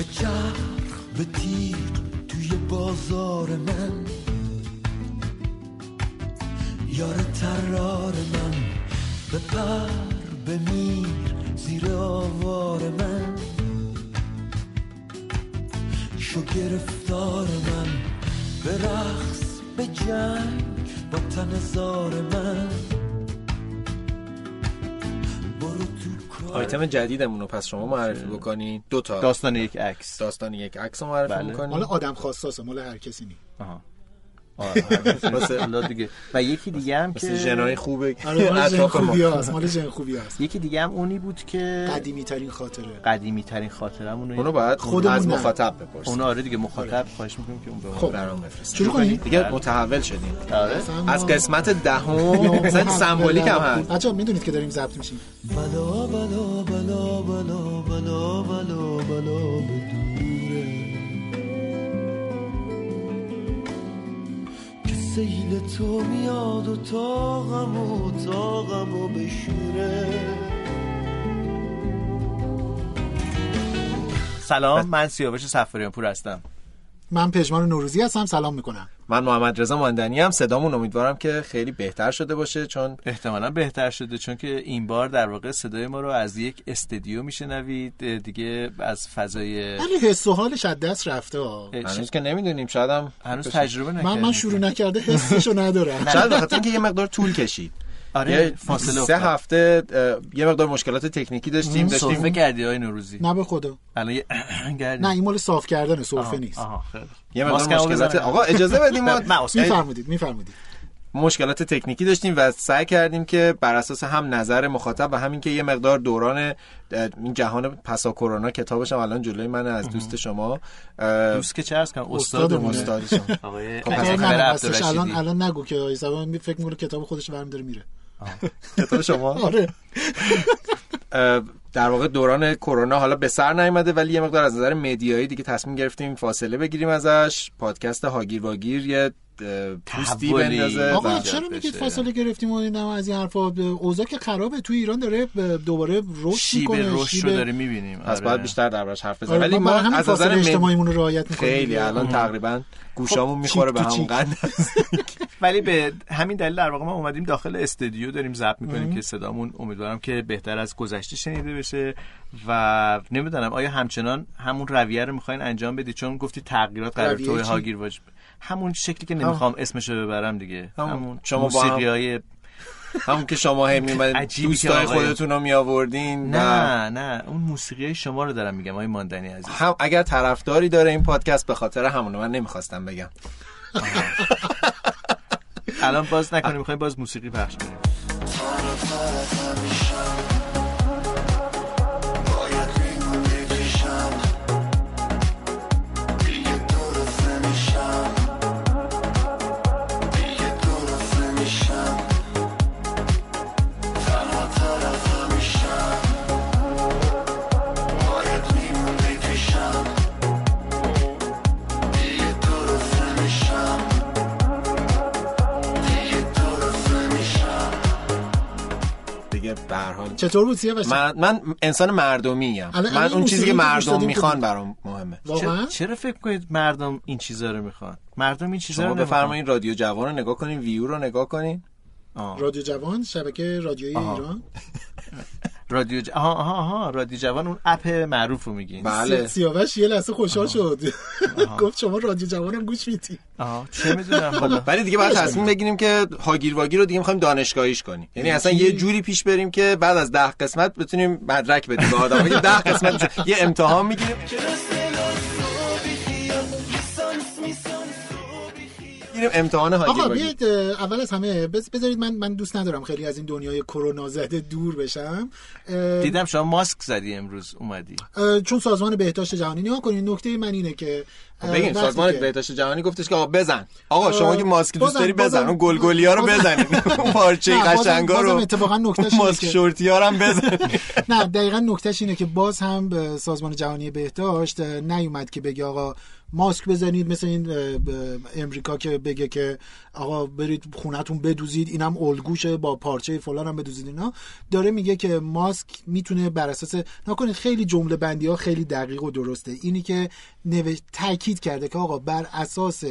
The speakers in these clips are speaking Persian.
به چرخ به تیر توی بازار من. یار ترار من به پر بمیر زیر آوار من. شو گرفتار من به رقص به جنگ با تن زار من. آیتم جدیدمون رو پس شما معرفی بکنین. دو تا. داستان یک عکس. داستان یک عکس رو معرفی بله. می‌کنین. مال آدم خواستاسه مال هر کسی نی آها. آره الله دیگه. و یکی دیگه هم که ژنای خوبه. آره خوبی هست مال جن خوبی هست. یکی دیگه هم اونی بود که قدیمی ترین خاطره. قدیمی ترین خاطرمون اونو باید خودمون از. مخاطب بپرسیم. اون آره دیگه مخاطب خواهش می‌کنیم که اون به ما خب. برام بفرستین شروع کنیم؟ دیگه متحول شدیم. آره. از قسمت دهم مثلا سمبولیک هم هست. بچه‌ها می‌دونید که داریم ضبط میشیم. بلا بلا بلا بلا بلا بلا بلا سیل تو میاد و تاغم و تاغم و بشوره. سلام من سیاوش سفاریان پور هستم. من پژمان نوروزی هستم سلام می‌کنم. من محمد رضا ماندنی هم صدامون امیدوارم که خیلی بهتر شده باشه چون احتمالا بهتر شده چون که این بار در واقع صدای ما رو از یک استدیو میشنوید دیگه از فضای ولی حس و حالش از دست رفته. هنوز که نمی‌دونیم شاید هم هنوز تجربه من نکردیم. من شروع نکرده حسشو ندارم. شاید بخاطر اینکه یه مقدار طول کشید. آره فاصله سه افتاد. هفته یه مقدار مشکلات تکنیکی داشتیم سرفه داشتیم کردی های نوروزی. نه به خدا. الان یه نه این مال صاف کردن سرفه نیست. آها خیلی یه مقدار مشکلات. آقا اجازه بدیم ما میفرمودید میفرمودید مشکلات تکنیکی داشتیم و سعی کردیم که بر اساس هم نظر مخاطب و همین که یه مقدار دوران این جهان پسا کرونا کتابش هم الان جلوی من از دوست شما. دوست که چه عرض کنم. استادمونه. استاد شما آقای خب، عبدالرشیدی. الان الان نگو که آقای فکر می‌کنه کتاب خودش برمی داره میره. کتاب شما؟ آره. در واقع دوران کرونا حالا به سر نیامده ولی یه مقدار از نظر مدیایی دیگه تصمیم گرفتیم فاصله بگیریم ازش. پادکست هاگیر واگیر یه پوستی. بندازه آقا چرا. میگید فاصله گرفتیم و این از این حرفا اوضاع که خرابه تو ایران داره دوباره رشد می‌کنه رشد رو داریم می‌بینیم پس باید بیشتر دربارش حرف بزنیم آره ولی ما از نظر اجتماعیمون رو رعایت می‌کنیم خیلی الان تقریبا گوشامون می‌خوره به همون. قند است. ولی به همین دلیل در واقع ما اومدیم داخل استودیو داریم ضبط می‌کنیم که صدامون امیدوارم که بهتر از گذشته شنیده بشه و نمی‌دونم آیا همچنان همون رویه رو می‌خواین انجام بدید چون گفتی تغییرات قرار رویه تو چی؟ هاگیر واجب همون شکلی که نمی‌خوام اسمشو ببرم دیگه. همون. همون شما با هم- موسیقی های همون که شما میمدین عجیبی دوستای خودتون رو میآوردین نه نه. اون موسیقی شما رو دارم میگم آقای ماندنی عزیز. هم اگر طرفداری داره این پادکست به خاطر همونه من نمی‌خواستم بگم. الان باز نکنیم می‌خوایم باز موسیقی پخش کنیم. دیگه به هر حال. چطور بود سیاوش؟ من من انسان مردمی ام من اون چیزی که مردم می‌خوان؟ برام مهمه. واقعا؟ چرا, فکر کنید مردم این چیزا رو می‌خوان؟ مردم این چیزا رو بفرمایید رادیو جوان رو نگاه کنین ویو رو نگاه کنین. رادیو جوان شبکه رادیویی. ایران. رادیو ج... آها آها آها رادیو جوان اون اپ معروف رو میگین. بله. سیاوش یه لحظه خوشحال شد. گفت شما رادیو جوانم گوش میدی. آها چه می‌دونم. حالا. ولی دیگه باید تصمیم بگیریم که هاگیر واگیر رو دیگه می‌خوایم دانشگاهیش کنیم. یعنی اصلا یه جوری پیش بریم که بعد از ده قسمت بتونیم مدرک بدیم به آدم ده قسمت. یه امتحان می‌گیریم. می‌گیریم امتحان آقا بیاید اول از همه بذارید من من دوست ندارم خیلی از این دنیای کرونا زده دور بشم. دیدم شما ماسک زدی امروز اومدی. چون سازمان بهداشت جهانی نگاه کنید نکته من اینه که اه، بگین سازمان که- بهداشت جهانی گفتش که آقا بزن. آقا شما که ماسک دوست داری بزن. اون گلگلی ها رو بزنید اون پارچه قشنگا رو. اتفاقا نکتهش اینه ماسک که- شورتی ها رو هم بزنید نه دقیقا نکتهش اینه که باز هم سازمان جهانی بهداشت نیومد که بگه آقا ماسک بزنید مثل این امریکا که بگه که آقا برید خونتون بدوزید اینم الگوشه با پارچه فلان هم بدوزید اینا. داره میگه که ماسک می‌تونه بر اساس نکنید خیلی جمله بندی ها خیلی دقیق و درسته. اینی که نوش... تاکید کرده که آقا بر اساس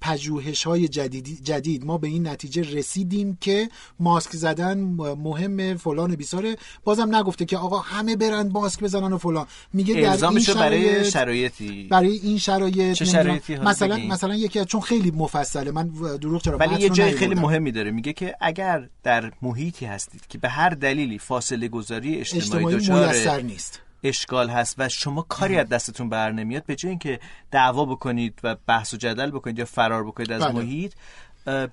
پژوهش های جدید جدید ما به این نتیجه رسیدیم که ماسک زدن مهم فلان بیساره بازم نگفته که آقا همه برن ماسک بزنن و فلان. میگه در این الزامشو برای شرایط شرایطی. برای این شرایط چه شرایطی مثلا؟ مثلا یکی از چون خیلی مفصله. من دروغ چرا ولی یه جای خیلی. مهمی داره. میگه که اگر در محیطی هستید که به هر دلیلی فاصله گذاری اجتماعی, اجتماعی دچار نیست. اشکال هست و شما کاری از دستتون بر نمیاد به جای اینکه دعوا بکنید و بحث و جدل بکنید یا فرار بکنید از بله. محیط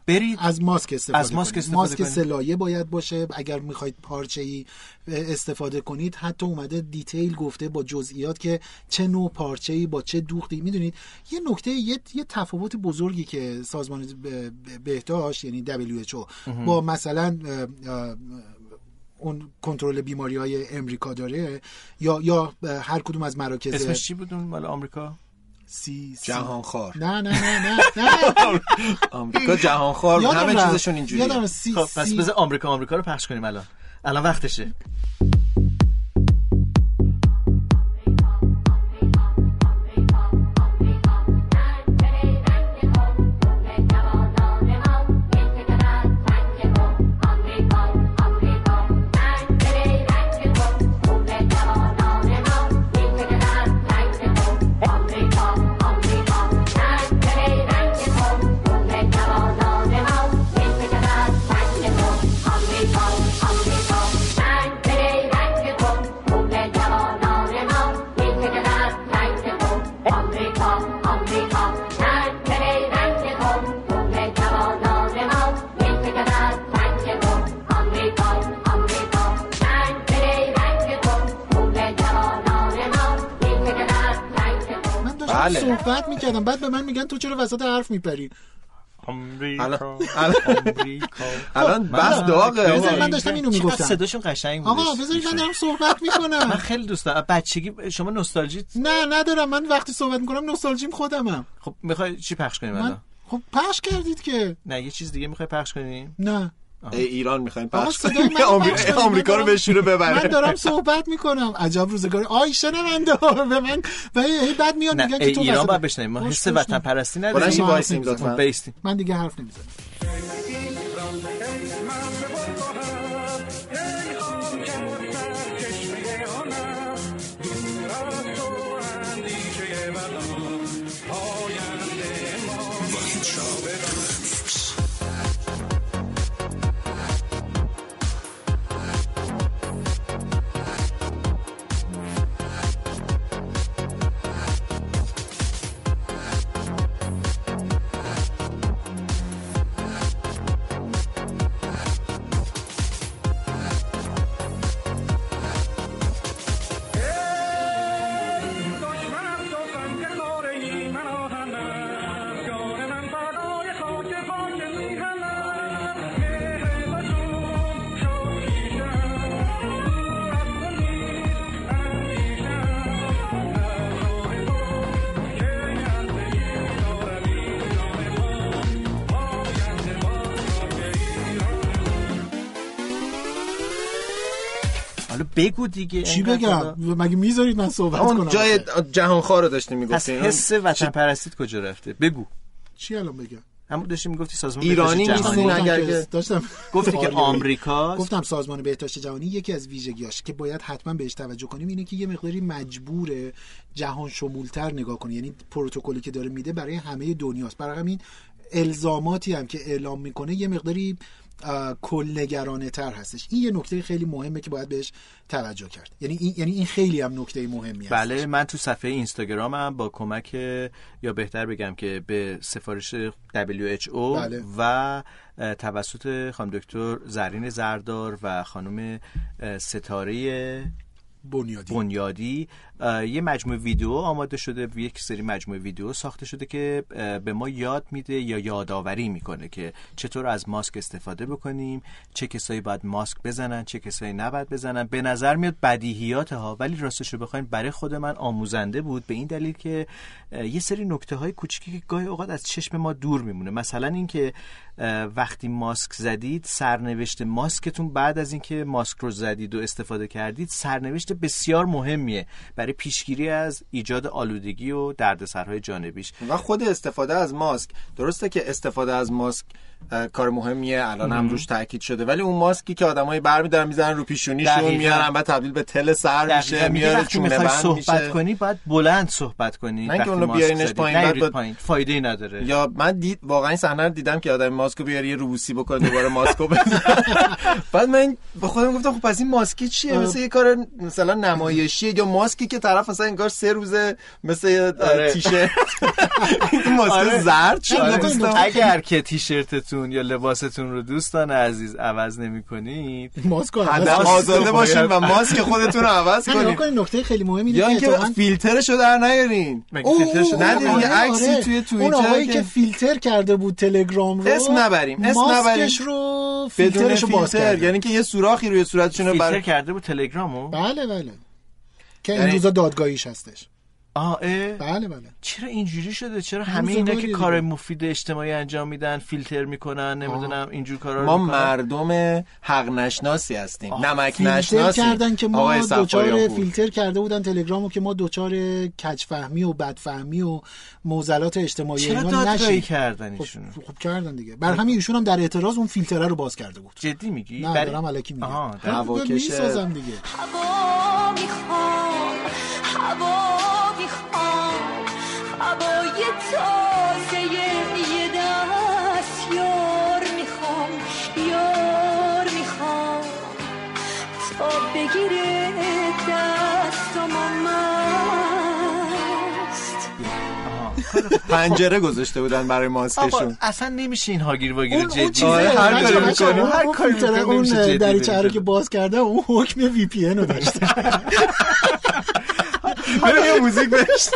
برید از ماسک استفاده از ماسک. استفاده ماسک کنید. سلایه باید باشه اگر می‌خواید پارچه ای استفاده کنید حتی اومده دیتیل گفته با جزئیات که چه نوع پارچه ای با چه دوختی می‌دونید یه نکته یه, یه تفاوت بزرگی که سازمان بهداشت یعنی WHO با مثلا اون کنترل بیماری های امریکا داره؟ یا یا هر کدوم از مراکز اسمش چی بود اون مال آمریکا؟ سی سی. جهانخوار. نه نه نه نه نه. آمریکا جهانخوار همه. چیزشون اینجوریه. یادم. سی خب پس بذار آمریکا آمریکا رو پخش کنیم الان. الان وقتشه. صحبت می‌کردم. بعد به من میگن تو چرا وسط حرف میپری؟ الان الان- الان بس داغه بذار. من داشتم اینو می‌گفتم. صداشون قشنگ بود. آقا بذارید من دارم صحبت من می‌کنم خیلی دوست دارم. بچگی شما نوستالژی نه ندارم. من وقتی صحبت می‌کنم نوستالژیم خودمم. خب می‌خوای چی پخش کنیم من الان؟ خب پخش کردید که. نه یه چیز دیگه می‌خوای پخش کنیم؟ نه. ای ایران می‌خوایم پخش کنیم من. آمریکا من رو دارم- بشوره من ببره دارم صحبت می‌کنم عجب روزگاری آی شنونده ها به من و هی بعد میان میگن که تو ایران باید بشنویم ما حس وطن. پرستی نداریم وایسیم بیستیم من دیگه حرف نمی‌زنم بگو دیگه چی بگم؟ مگه می‌ذارید من صحبت کنم؟ اون جای جهانخوار رو داشتیم پس می‌گفتیم حس وطن پرستیت کجا رفته؟ بگو. چی الان بگم؟ همون داشتی می‌گفتی سازمان ایرانی بهداشت نیستین اگر که- داشتم گفتی که خالی. آمریکا گفتم سازمان بهداشت جهانی یکی از ویژگیاش که باید حتما بهش توجه کنیم اینه که یه مقداری مجبور جهان شمولتر نگاه کنه. یعنی پروتکلی که داره میده برای همه دنیاست. برای همین الزاماتی هم که اعلام می‌کنه یه مقداری کلنگرانه تر هستش. این یه نکته خیلی مهمه که باید بهش توجه کرد. یعنی این یعنی این خیلی هم نکته مهمی هست بله من تو صفحه اینستاگرامم با کمک یا بهتر بگم که به سفارش WHO بله. و توسط خانم دکتر زرین زردار و خانم ستاره بنیادی. بنیادی یه مجموعه ویدیو آماده شده یک سری مجموعه ویدیو ساخته شده که به ما یاد میده یا یادآوری می‌کنه که چطور از ماسک استفاده بکنیم چه کسایی باید ماسک بزنن چه کسایی نباید بزنن. به نظر میاد بدیهیات ها ولی راستش رو بخواین برای خود من آموزنده بود به این دلیل که یه سری نکته های کوچیکی که گاهی اوقات از چشم ما دور میمونه. مثلا اینکه وقتی ماسک زدید سرنوشت ماسکتون بعد از اینکه ماسک رو زدید و استفاده کردید سرنوشت بسیار مهمیه. برای پیشگیری از ایجاد آلودگی و دردسرهای جانبیش. و خود استفاده از ماسک. درسته که استفاده از ماسک کار مهمیه الان هم روش تاکید شده ولی اون ماسکی که آدمایی برمیدارن می‌زنن رو پیشونیشون. میارن بعد تبدیل به تل سر میشه میاره چونه بند صحبت میشه کنی باید بلند صحبت کنی نه وقتی اونو ماسک بیارینش. پایین، بعد فایده ای نداره یا من دید واقعا این صحنه رو دیدم که آدم ماسکو بیاره یه روبوسی بکنه دوباره ماسکو بزنه بعد من به خودم گفتم خب پس این ماسکی چیه. مثل یه کار مثلا نمایشیه یا ماسکی که طرف مثلا انگار سه روزه مثل آره. تیشرت ماسک آره. زرد شده آره. دوستان. اگر که تیشرتتون یا لباستون رو دوستان عزیز عوض نمی کنید ماسک رو عوض. آزاده باشین و ماسک خودتون رو عوض نه، کنید نکته خیلی مهم اینه یا که اینکه اتفاقاً فیلترشو در نیارین مگه اوه، فیلتر شده اوه، ندیدی؟ آره، یه عکسی آره. توی توییتر اون آقایی که- فیلتر کرده بود تلگرام رو اسم نبریم، اسم ماسکش نبریم. رو فیلترش رو باز کرده یعنی که یه سوراخی روی صورتشون رو فیلتر. کرده بود تلگرامو بله بله که این یعنی- روزا دادگاهیش هستش آه؟ بله بله. چرا اینجوری شده؟ چرا همه اینا که. کار مفید اجتماعی انجام میدن فیلتر می‌کنن نمی‌دونم اینجور کارا رو ما می‌کنن؟ مردم حق نشناسی هستیم نمک فیلتر نشناسی. کردن که ما دوچار. فیلتر کرده بودن تلگرامو که ما دوچار کجفهمی و بدفهمی و موزلات اجتماعی چرا اینا دادگاهی نشیم. کردن خب, ایشونو؟ خب کردن دیگه. بر همین ایشون هم در اعتراض اون فیلتره رو باز کرده بود. جدی میگی؟ نه برای- دارم علکی میگم. هواکش- می‌سازم دیگه. هوا می‌خوام هوا پنجره گذاشته بودن برای ماسکشون. اصلا نمیشه این هاگیر واگیر جدی. آره، هر کاری می‌کنی، هر کاری اون دریچه رو. که باز کرده اون حکم وی پی ان رو داشته. بریم یه موزیک بشت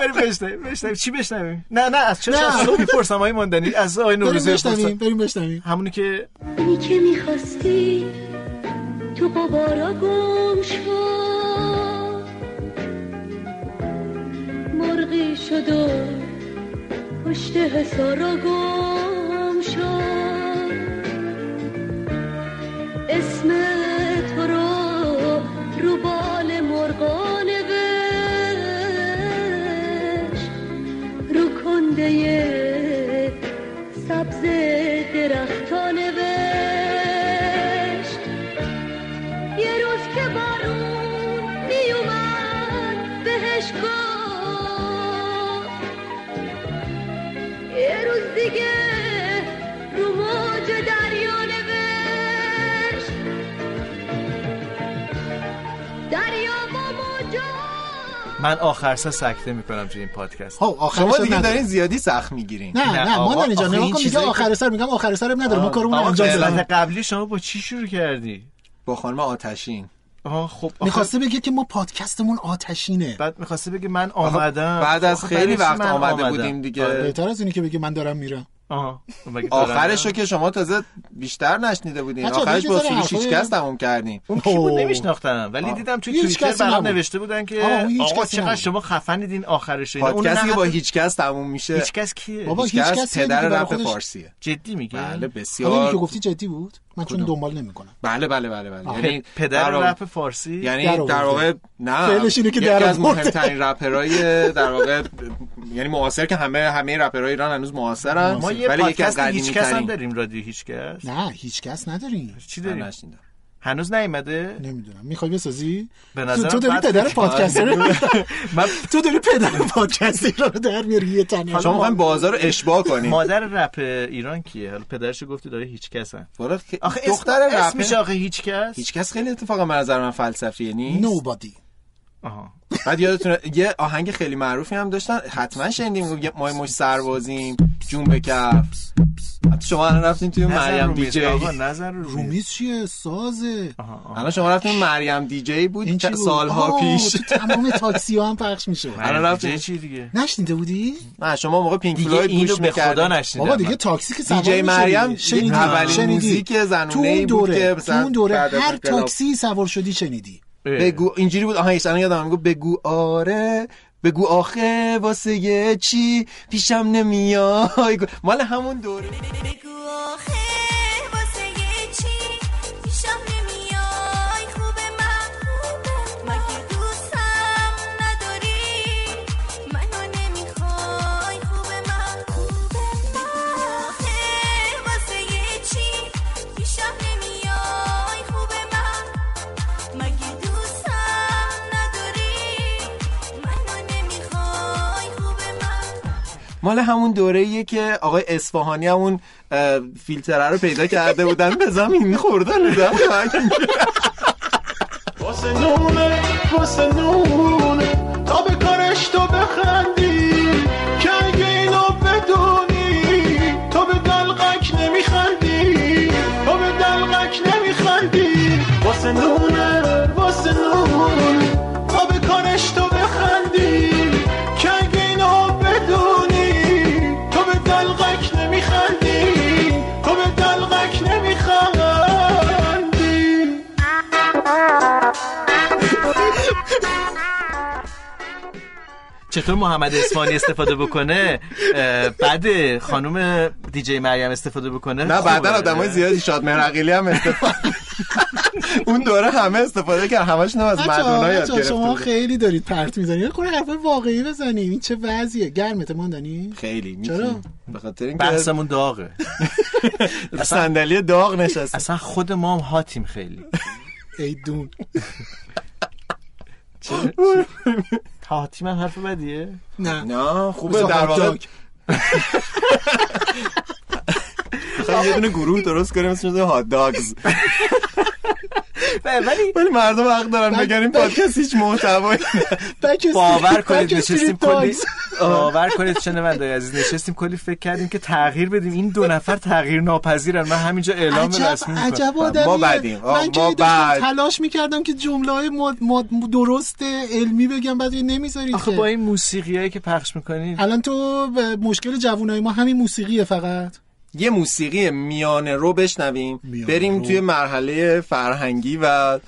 بریم بشنویم بشنویم. چی بشنویم؟ نه نه از. از صبح می‌پرسم آقای ماندنی. از آقای بریم نوروزی بشنویم بریم بشنویم. همونی که اونی که می‌خواستی تو قبارا گم شد مرغی شد و پشت حسارا گم شد. اسم تو رو رو بال مرغا نوشت رو کنده دیگه رو موج دریا نوشت. دریا با موجا من آخر سه سکته می‌کنم توی این پادکست. خب آخرش شما دیگه. دارین زیادی سخت می‌گیرین. نه نه، نه ما آخه نگاه کن میگه چیزایی آخر سر میگم آخر سر نداره ما کارمون انجام بدیم قبلی شما با چی شروع کردی؟ با خانم آتشین. آها خب می‌خواسته بگه که ما پادکستمون آتشینه. بعد می‌خواسته بگه من آمدم. بعد از خیلی وقت آمده آمدم؟ بودیم دیگه؟ آره. بهتر از اینی که بگه من دارم میرم. آها مگه دارم؟ آخرشو که شما تازه بیشتر نشنیده بودین. آخرش با سروش هیچ کس تموم کردین. اون کی بود. نمیشناختم. ولی دیدم توی توییتر کسی برام. نوشته بودن که آقا، اون کسی چقدر. شما خفنیدین آخرش؟ اینا. پادکستی نه که با هیچ کس تموم میشه. هیچ کس کیه؟ بابا هیچ کس کسی پدر رپ فارسیه. جدی میگی بله بسیار. که گفتی جدی بود؟ من چون؟ دنبال نمی‌کنم. بله بله بله بله. یعنی پدر رپ فارسی؟ یعنی در واقع. نه. فعلش اینه که یکی در از. مهمترین رپرهای در واقع یعنی معاصر که همه همه رپرهای ایران هنوز معاصرن. ما یه ولی یکی از پادکست هیچ قدیمی کس هم ترین داریم رادیو هیچ کس. نه هیچ کس نداریم. چی داریم. هنوز نیومده؟ نمی‌دونم. می‌خوای بسازی؟ به تو, نظرم تو داری پدر پادکستر؟ رو من تو داری پدر پادکستر رو در میاری یه تنه. شما می‌خواین بازار رو اشباع کنین مادر رپ ایران کیه؟ حالا پدرشو گفتی داره هیچ کس آخه دختر رپ. آخه هیچ کس؟ هیچ کس خیلی اتفاقا به نظر من فلسفیه نیست؟ Nobody. آها. بعد یادتونه یه آهنگ خیلی معروفی هم داشتن. حتما شنیدیم ما مش سربازیم جون به کف. حتی شما الان رفتین توی مریم دیجی. آقا نظر رو رومیز چیه؟ سازه. الان شما رفتین مریم دیجی بود این چی چه- بود؟ سالها آه، پیش. تمام تاکسی ها هم پخش میشه. الان رفتیم. چی دیگه؟ نشنیده بودی؟ نه شما موقع پینک فلوید گوش به خدا. نشنیدم بابا دیگه. تاکسی که سوار دیجی میشه مریم. شنیدی؟ اولین شنیدی. موزیک زنونه بود که تو مثلا اون دوره هر. تاکسی سوار شدی شنیدی. بگو اینجوری بود آهنگش الان یادم میگه بگو آره بگو آخه واسه یه چی؟ پیشم نمیای. مال همون دوره. بگو آخه مال همون دوره که آقای اصفهانی همون فیلتره رو پیدا کرده بودن به زمین. خوردن بودن واسه نونه واسه نونه تا به کارش تو بخندی که اگه اینو بدونی چطور محمد اسفانی استفاده بکنه؟ بعد خانم دیجی مریم استفاده بکنه؟ نه. بعدا آدمای زیادی شاد عقیلی هم استفاده اون دوره همه استفاده کرد. همشون هم از مدونا یاد گرفته شما. خیلی دارید پرت می‌زنید. یه خورده حرفای واقعی بزنیم. این چه وضعیه؟ گرمته ماندنی خیلی. چرا؟ به خاطر اینکه بحثمون داغه. صندلی داغ نشسته. اصلا خود ما هم هاتیم خیلی. ای دون. هاتیم هم حرف بدیه؟ نه. نه خوبه. در واقع یه دونه گروه درست کنیم اسمش هات داگز ولی ولی مردم حق دارن بله. بگن این پادکست هیچ محتوایی Backstreet- باور کنید نشستیم کلی. باور کنید شنونده عزیز نشستیم کلی فکر کردیم که تغییر بدیم. این دو نفر تغییر ناپذیرن. من همینجا اعلام رسمی می‌کنم. ما بدیم. آه، من که ما بد. تلاش می‌کردم که جمله های. درست علمی بگم بعد نمی‌ذارید آخه با این موسیقی هایی که پخش می‌کنید. الان تو مشکل جوانای ما همین موسیقیه فقط. یه موسیقی میانه رو بشنویم. میانه بریم رو. توی مرحله فرهنگی و.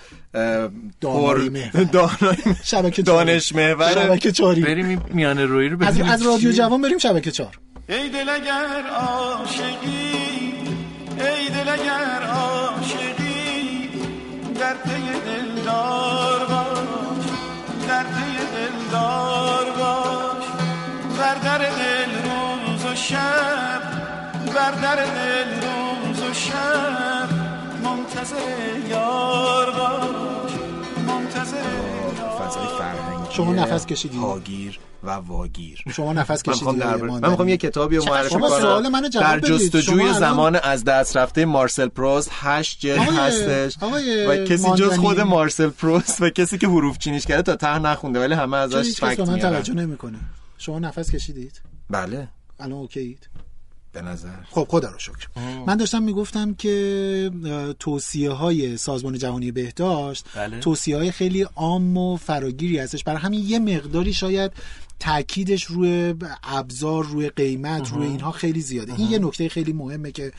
دانایی شبکه دانش محور شبکه چاری. بریم میانه روی رو از, ببینیم از رادیو. جوان بریم شبکه چار. ای دل اگر عاشقی ای دل اگر عاشقی در پی دلدار باش در پی دلدار باش. بر در دل روز و شب بر در دل روز و شب منتظر یار باش منتظر یار فضای فرهنگی شما نفس کشیدی؟ هاگیر و واگیر. شما نفس من کشیدی؟ می‌خوام در ماندنی. من می‌خوام یه کتابی رو معرفی شما سوال کنم منو جواب در بدید. جستجوی زمان از دست رفته مارسل پروست هشت جلد هستش. آقای و کسی جز ماندنی. خود مارسل پروست و کسی که حروف چینیش کرده تا ته نخونده ولی همه ازش فکت من میارن توجه نمی‌کنه. شما نفس کشیدید؟ بله. الان اوکیید به نظر. خب خدا رو شکر. من داشتم می‌گفتم که توصیه های سازمان جهانی بهداشت بله. توصیه های خیلی عام و فراگیری هستش. برای همین یه مقداری شاید تاکیدش روی ابزار روی قیمت روی اینها خیلی زیاده. این یه نکته خیلی مهمه که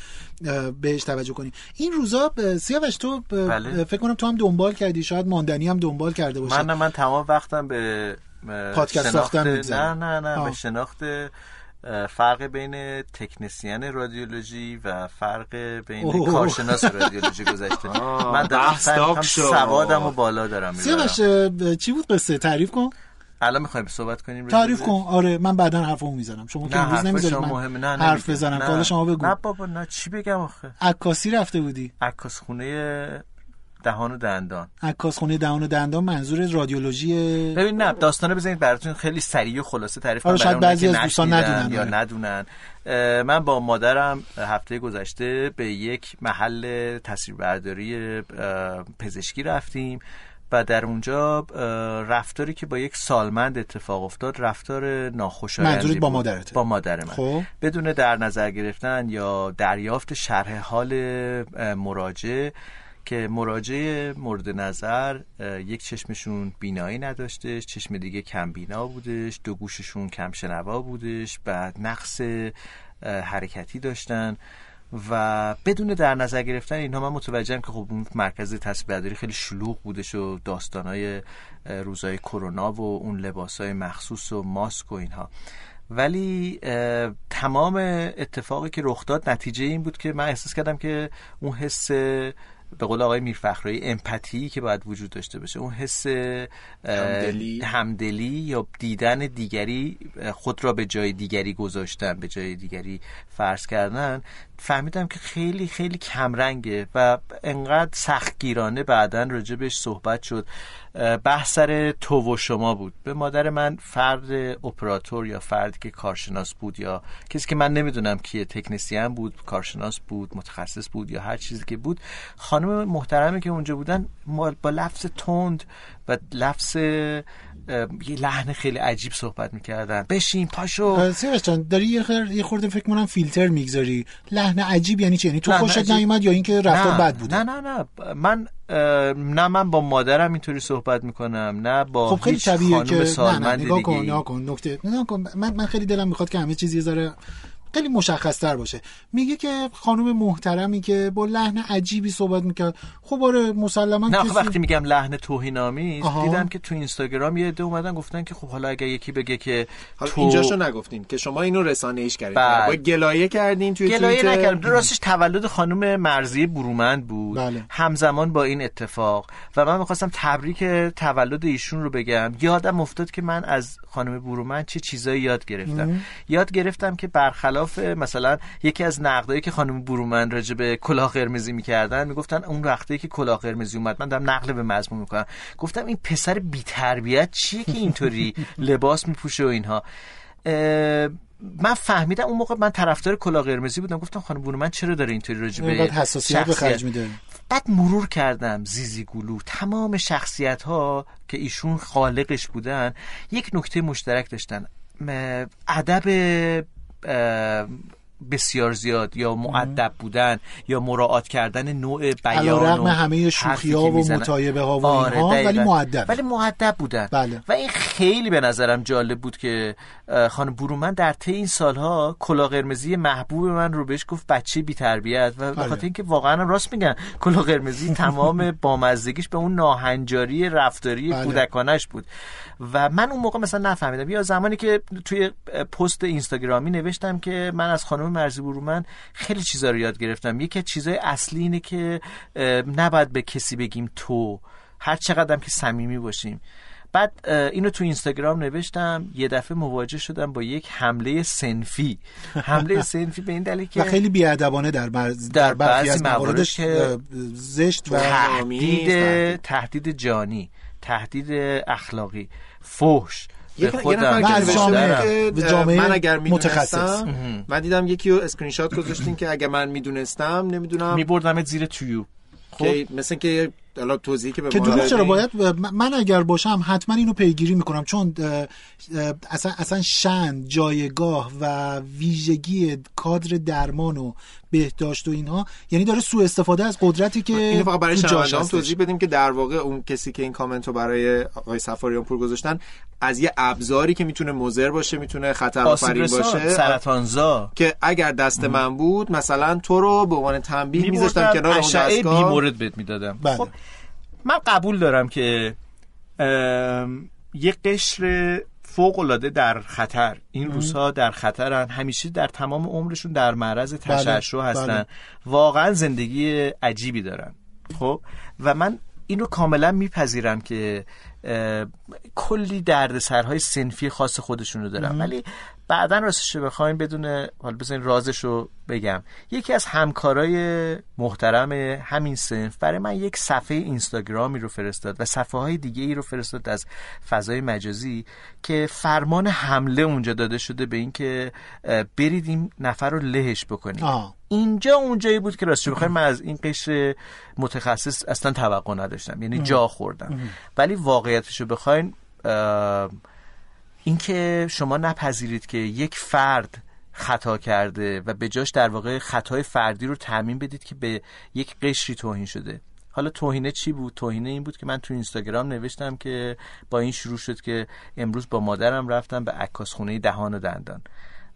بهش توجه کنیم این روزا سیاوش تو بله. فکر کنم تو هم دنبال کردی. شاید ماندنی هم دنبال کرده باشه. من من تمام وقتم به پادکست شناخت- ساختن نه. نه نه آه. به شناخت فرق بین تکنسین رادیولوژی و فرق بین اوه. کارشناس رادیولوژی گذشته. من در. سوادم و بالا دارم سیاوش چی بود قصه؟ تعریف کن. الان می‌خوایم صحبت کنیم. تعریف کن. آره من بعدا حرفمو می‌زنم. شما که امروز حرف نمی‌ذارید من مهمه. نه حرف. بزنم. حالا شما بگو. نه بابا نه چی بگم آخه؟ عکاسی رفته بودی. عکاس خونه دهان و دندان عکاس خونه دهان و دندان منظور رادیولوژی ببین نه داستانه بزنید براتون خیلی سریع و خلاسه تعریف آره، کنم شاید بعضی از که دوستان ندونن، یا آره. ندونن من با مادرم هفته گذشته به یک محل تصویربرداری پزشکی رفتیم و در اونجا رفتاری که با یک سالمند اتفاق افتاد رفتار ناخوشایندی با بود. مادرته؟ با مادر من خب. بدون در نظر گرفتن یا دریافت شرح حال اه، مراجع که مراجع مورد نظر یک چشمشون بینایی نداشتش چشم دیگه کم بینا بودش دو گوششون کم شنوا بودش بعد نقص حرکتی داشتن و بدون در نظر گرفتن اینها من متوجهم که خب اون مرکز تصویر برداری خیلی شلوغ بودش و داستانای روزای کرونا و اون لباسای مخصوص و ماسک و اینها. ولی تمام اتفاقی که رخ داد نتیجه این بود که من احساس کردم که اون حس به قول آقای میرفخرایی امپاتی که باید وجود داشته باشه اون حس همدلی. همدلی یا دیدن دیگری خود را به جای دیگری گذاشتن به جای دیگری فرض کردن فهمیدم که خیلی خیلی کمرنگه و انقدر سختگیرانه بعدا راجبش صحبت شد. بحث سر تو و شما بود. به مادر من فرد اپراتور یا فردی که کارشناس بود یا کسی که من نمی‌دونم کیه تکنسیان بود کارشناس بود متخصص بود یا هر چیزی که بود خانم محترمی که اونجا بودن با لفظ تند و لفظ یه لحن خیلی عجیب صحبت می‌کردن. بشین پاشو. سیاوش جان داری یه خورده, یه خورده فکر کنم فیلتر می‌گذاری. لحن عجیب یعنی چی؟ یعنی تو خوشت. نیومد یا اینکه رفتار نه، بد بوده؟ نه نه نه. من نه من با مادرم اینطوری صحبت می‌کنم. نه با خب خیلی هیچ طبیعیه که نه نه نگاه کن. نگاه کن نکته نگاه کن. من من خیلی دلم می‌خواد که همه چیز یه ذره خیلی مشخص تر باشه. میگه که خانم محترمی که با لحن عجیبی صحبت می‌کرد. خب آره مسلما نه آخه کسی وقتی میگم لحن توهین آمیز آها. دیدم که تو اینستاگرام یه عده اومدن گفتن که خب حالا اگر یکی بگه که حالا تو اینجاشو نگفتین که شما اینو رسانه ایش کردین بله. با گلایه کردین توی گلایه توییتر؟ نکردم. راستش تولد خانم مرزی برومند بود. بله. همزمان با این اتفاق. و من می‌خواستم تبریک تولد ایشون رو بگم. یادم افتاد که من از خانم برومند چه چیزایی یاد گرفتم. یاد گرفتم که برخلاف مثلا یکی از نقدایی که خانم برومند راجع به کلاه قرمزی می‌کردن می‌گفتن اون وقتی که کلاه قرمزی اومد من دارم نقل به مضمون می‌کنم. گفتم این پسر بی تربیت چیه که اینطوری لباس میپوشه و اینها. من فهمیدم اون موقع من طرفدار کلاه قرمزی بودم. گفتم خانم برومند چرا داره اینطوری راجع به حساسیت به خرج میده. بعد مرور کردم زیزی گلو. تمام شخصیت ها که ایشون خالقش بودن یک نکته مشترک داشتن. ادب اه، بسیار زیاد یا معدب بودن یا مراعات کردن نوع بیان و همه شوخی ها و. مطایبه ها و آره، اینها ولی. مؤدب ولی معدب بودن بله. و این خیلی به نظرم جالب بود که خانم برومن در طی این سالها کلاه قرمزی محبوب من رو بهش گفت بچه بی تربیت و به بله. خاطر اینکه واقعا هم راست میگن کلاه قرمزی تمام بامزدگیش به اون ناهنجاری رفتاری بله. کودکانش بود و من اون موقع مثلا نفهمیدم یا زمانی که توی پست اینستاگرامی نوشتم که من از خانم مرزی برومن خیلی چیزا رو یاد گرفتم. یکی از چیزای اصلی اینه که نباید به کسی بگیم تو. هر چقدر که صمیمی باشیم. بعد اینو تو اینستاگرام نوشتم. یه دفعه مواجه شدم با یک حمله سنفی. حمله سنفی به این دلیل که خیلی بیادبانه در, مرز... در, بعضی از موارد مواردش که زشت و تهدید تهدید. تهدید جانی تهدید اخلاقی فحش. به یه خودم از جامعه- جامعه من اگر متخصص. می‌دونستم من دیدم یکی رو اسکرین شات گذاشتین که اگر من می‌دونستم نمی‌دونم. میبردمت زیر تویو که مثل که حالا توضیحی که به که دروغ چرا. باید من اگر باشم حتما اینو پیگیری می‌کنم چون اصلا اصلا شن جایگاه و ویژگی کادر درمان و بهداشت و اینها یعنی داره سوء استفاده از قدرتی که اینو فقط برای شنوندگان هستش. توضیح بدیم که در واقع اون کسی که این کامنت رو برای آقای سفاریان پور گذاشتن از یه ابزاری که می‌تونه مضر باشه می‌تونه خطر آفرین باشه سرطانزا که اگر دست من بود مثلا تو رو به عنوان تنبیه میذاشتم کنار اون دستگاه مورد بهت می‌دادم بله. خب من قبول دارم که یه قشر فوق العاده در خطر. این روزها در خطرن. همیشه در تمام عمرشون در معرض تشعشع بله. هستن. واقعا زندگی عجیبی دارن. خب؟ و من این رو کاملا میپذیرم که کلی دردسرهای سنفی خاص خودشونو دارن. ولی بعدا راستش رو بخوایم بدون حالا بزنین رازش رو بگم. یکی از همکارای محترم همین سنف برای من یک صفحه اینستاگرامی رو فرستاد و صفحه های دیگه ای رو فرستاد از فضای مجازی که فرمان حمله اونجا داده شده به اینکه برید این نفر رو لهش بکنید. آه. اینجا اونجایی بود که راستش بخوایم من از این قشر متخصص اصلا توقع نداشتم. یعنی جا خوردم. ولی واقعیتش رو بخواین اینکه شما نپذیرید که یک فرد خطا کرده و به جاش در واقع خطای فردی رو تعمین بدید که به یک قشری توهین شده. حالا توهینه چی بود؟ توهینه این بود که من تو اینستاگرام نوشتم که با این شروع شد که امروز با مادرم رفتم به عکاسخونه دهان و دندان.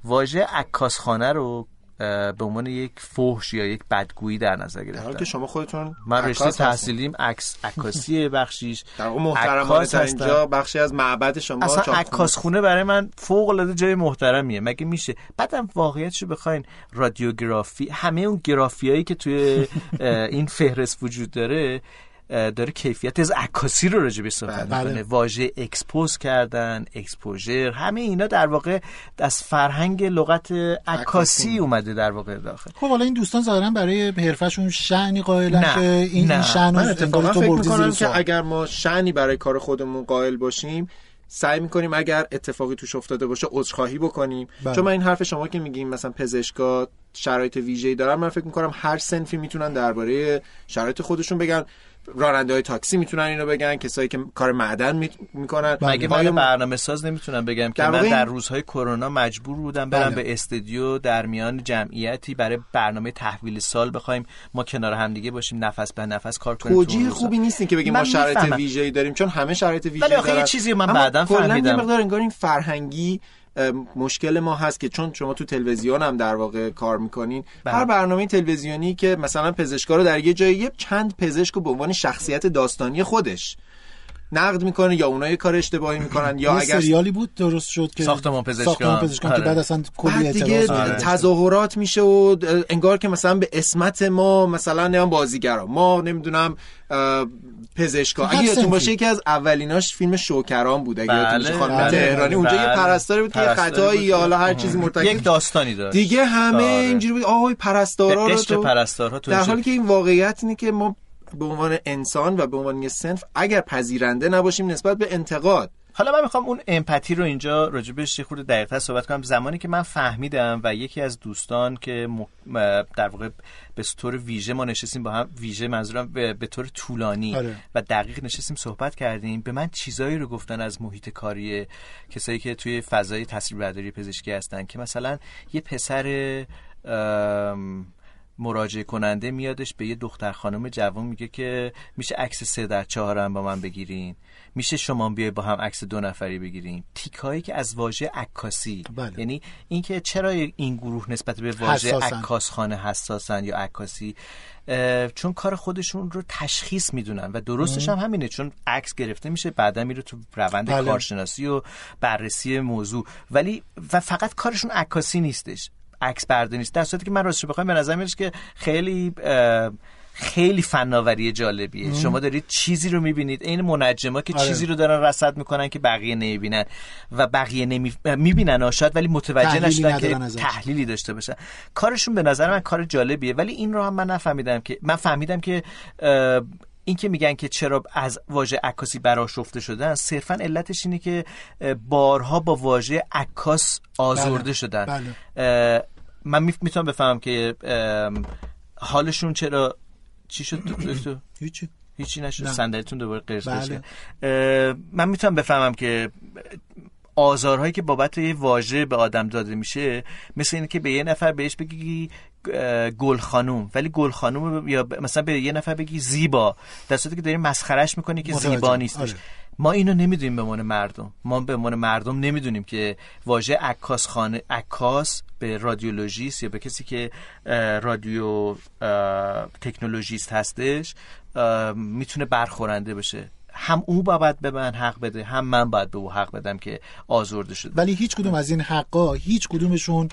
واژه عکاسخانه رو به عنوان یک فحش یا یک بدگویی در نظر گرفتم که شما خودتون من رشته. تحصیلیم عکس عکاسی بخشیش. در واقع محترمانه. اینجا بخشی از معبد شما اصلا عکاس خونه برای من فوق العاده جای محترمیه. مگه میشه؟ بعدم واقعیتشو بخواین. رادیوگرافی همه اون گرافیایی که توی این فهرست وجود داره داره کیفیت از عکاسی رو راجع به صحبت بله. می‌کنه واژه expose کردن exposure همه اینا در واقع از فرهنگ لغت عکاسی. اومده در واقع داخل خب حالا این دوستان ظاهرا برای حرفشون شأنی قائلن که این نه. شأن من رو اتفاقا فکر می‌کنم که. اگر ما شأنی برای کار خودمون قائل باشیم سعی می‌کنیم اگر اتفاقی توش افتاده باشه عذرخواهی بکنیم بله. چون من این حرف شما که میگیم مثلا پزشکا شرایط ویژه‌ای دارن من فکر می‌کنم هر صنفی می‌تونن درباره شرایط خودشون بگن راننده های تاکسی می‌تونن اینو بگن کسایی که کار معدن می- می‌کنن مگه من برنامه ساز نمی‌تونم بگم که در من در روزهای کرونا مجبور بودم برم بله. به استودیو در میان جمعیتی برای برنامه تحویل سال بخوایم ما کنار همدیگه باشیم نفس به نفس کار کنیم توجیه. خوبی نیستین که بگیم ما شرایط. ویژه‌ای داریم چون همه شرایط ویژه‌ای ولی آخه یه دارن. چیزی من بعداً فهمیدم. مقدار انگار این فرهنگی مشکل ما هست که چون شما تو تلویزیون هم در واقع کار می‌کنین بله. هر برنامه تلویزیونی که مثلا پزشکا رو در یه جایی یه چند پزشک رو به عنوان شخصیت داستانی خودش نقد می‌کنه یا اونها یه کار اشتباهی می‌کنن یا اگر سریالی بود درست شد که ساختمان پزشکان. ساختمان پزشکان که آره. بعد اصلا کلی بعد دیگه. تظاهرات میشه و انگار که مثلا به اسمت ما مثلا نمی‌دونم بازیگرا ما نمی‌دونم پزشکا اگه یادتون. باشه یکی از اولیناش فیلم شوکران بود اگه یادتون باشه بله، خانم بله، تهرانی اونجا یه بله. پرستاری بود که خطایی یا حالا هر چیزی مرتکب یک داستانی داشت دیگه همه آره. اینجوری بود آهای پرستارا رو تو پرستارها در حالی که این واقعیت اینه که ما به عنوان انسان و به عنوان یه سنف اگر پذیرنده نباشیم نسبت به انتقاد حالا من می‌خوام اون امپاتی رو اینجا راجبش یه خورده دقیق‌تر صحبت کنم زمانی که من فهمیدم و یکی از دوستان که در واقع به طور ویژه ما نشستیم با هم ویژه منظورم به, به طور طولانی آره. و دقیق نشستیم صحبت کردیم به من چیزایی رو گفتن از محیط کاری کسایی که توی فضای تصویربرداری پزشکی هستن که مثلا یه پسر ام، مراجعه کننده میادش به یه دختر خانم جوان میگه که میشه عکس سه در چهارم با من بگیرین. میشه شما بیای با هم عکس دو نفری بگیرین. تیکایی که از واژه عکاسی. بله. یعنی اینکه چرا این گروه نسبت به واژه. عکاسخانه حساسن یا عکاسی؟ چون کار خودشون رو تشخیص می‌دونن و درستش هم همینه. چون عکس گرفته میشه بعدا میره تو روند بله. کارشناسی و بررسی موضوع. ولی و فقط کارشون عکاسی نیستش. عکس برداری نیست. در صورتی که من راستش بخوام به نظر میاد که خیلی خیلی فناوری جالبیه. شما دارید چیزی رو می‌بینید. این منجما که آره. چیزی رو دارن رصد می‌کنن که بقیه نمی‌بینن و بقیه نمی... می‌بینن شاید ولی متوجه نشدن که ازش. تحلیلی داشته باشن. کارشون به نظر من کار جالبیه. ولی این رو هم من نفهمیدم که من فهمیدم که این که میگن که چرا از واژه عکاسی براشفته شدن صرفا علتش اینه که بارها با واژه عکاس آزرده بله، شدن بله. من می- می‌تونم بفهمم که حالشون چرا چی شد دکتر هیچی هیچی نشد. صندلیتون دوباره قرص بله. من می‌تونم بفهمم که آزارهایی که بابت یه واژه به آدم داده میشه مثل اینه که به یه نفر بهش بگی گل خانوم. ولی گل خانوم یا مثلا به یه نفر بگی زیبا. در صورتی که داری مسخرش می‌کنی که. زیبا نیستش. آره. ما اینو نمی‌دونیم به عنوان مردم. ما به عنوان مردم نمی‌دونیم که واژه عکاس خانه عکاس به رادیولوژیست یا به کسی که رادیو تکنولوژیست هستش می‌تونه برخورنده بشه. هم او باید به من حق بده هم من باید به او حق بدم که آزرده شده ولی هیچ کدوم از این حقا هیچ کدومشون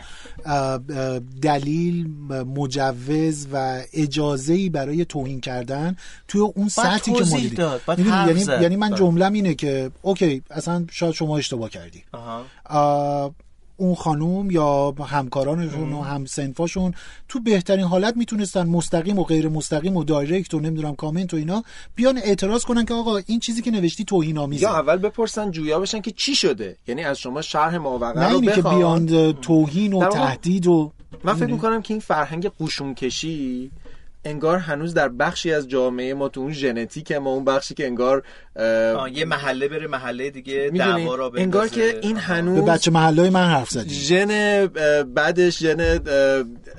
دلیل مجوز و اجازه برای توهین کردن توی اون سطحی که ما دیدیم داد، یعنی. یعنی من باید. جملم اینه که okay اصلا شاید شما اشتباه کردی آه، اون خانوم یا همکارانشون و هم‌صنفاشون تو بهترین حالت می‌تونستن مستقیم و غیر مستقیم و direct و نمی‌دونم کامنت و اینا بیان اعتراض کنن که آقا این چیزی که نوشتی توهین آمیزه یا اول بپرسن جویا بشن که چی شده؟ یعنی از شما شرح ماوقع رو اینی که بخوان. بیان توهین و تهدید و من فکر می‌کنم که این فرهنگ قشون کشی انگار هنوز در بخشی از جامعه ما تو اون ژنتیک ما اون بخشی که انگار یه محله بره محله دیگه دعوا را انگار. که این آها. به هنوز بچه محله من حرف زدی. ژن بعدش ژن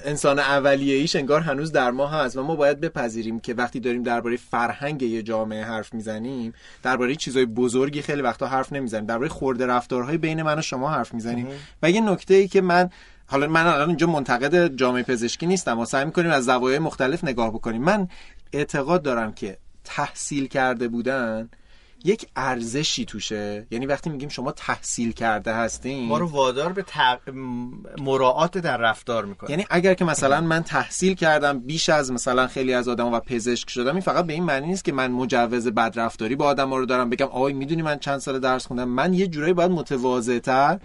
انسان اولیه ایش انگار هنوز در ما هست و ما باید بپذیریم که وقتی داریم درباره فرهنگ یه جامعه حرف می‌زنیم درباره چیزای بزرگی خیلی وقتا حرف نمی‌زنیم. درباره خورده رفتارهای بین من و شما حرف می‌زنیم. و یه نکته ای که من حالا من الان اینجا منتقد جامعه پزشکی نیستم و سعی می‌کنیم از زوایای مختلف نگاه بکنیم. من اعتقاد دارم که تحصیل کرده بودن یک ارزشی توشه. یعنی وقتی میگیم شما تحصیل کرده هستین ما رو وادار به تق... مراعات در رفتار می‌کنه. یعنی اگر که مثلا من تحصیل کردم بیش از مثلا خیلی از آدم و پزشک شدم این فقط به این معنی نیست که من مجوز بدرفتاری با آدم رو دارم. بگم آقای می‌دونی من چند سال درس خوندم؟ من یه جورایی باید متواضع‌تر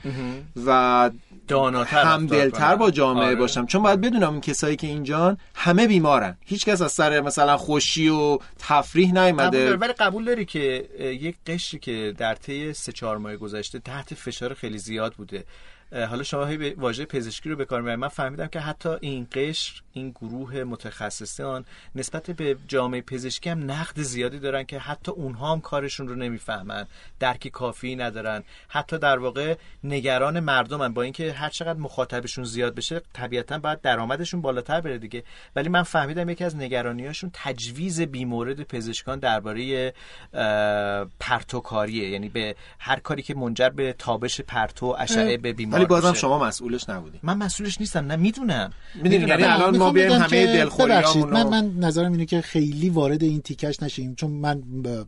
و داناتر همدلتر. با جامعه آره. باشم. چون باید بدونم این کسایی که اینجان همه بیمارن. هیچکس از سر مثلا خوشی و تفریح نیومده. ولی قبول داری که یک قشری که در طی سه چهار ماه گذشته تحت فشار خیلی زیاد بوده. حالا شما هی واژه پزشکی رو به کار می‌برید. من فهمیدم که حتی این قشر این گروه متخصصان نسبت به جامعه پزشکی هم نقد زیادی دارن که حتی اونها هم کارشون رو نمی‌فهمن. درک کافی ندارن. حتی در واقع نگران مردمن. با اینکه هر چقدر مخاطبشون زیاد بشه طبیعتا باید درآمدشون بالاتر بره دیگه. ولی من فهمیدم یکی از نگرانیاشون تجویز بیمورد پزشکان درباره پرتوکاریه. یعنی به هر کاری که منجر به تابش پرتو اشعه به بیمار ولی بازم. شما مسئولش نبودی من مسئولش نیستم نه می‌دونم می‌دونی، یعنی الان ما بیایم همه ببخشید، من من نظرم اینه که خیلی وارد این تیکش نشیم چون من ب...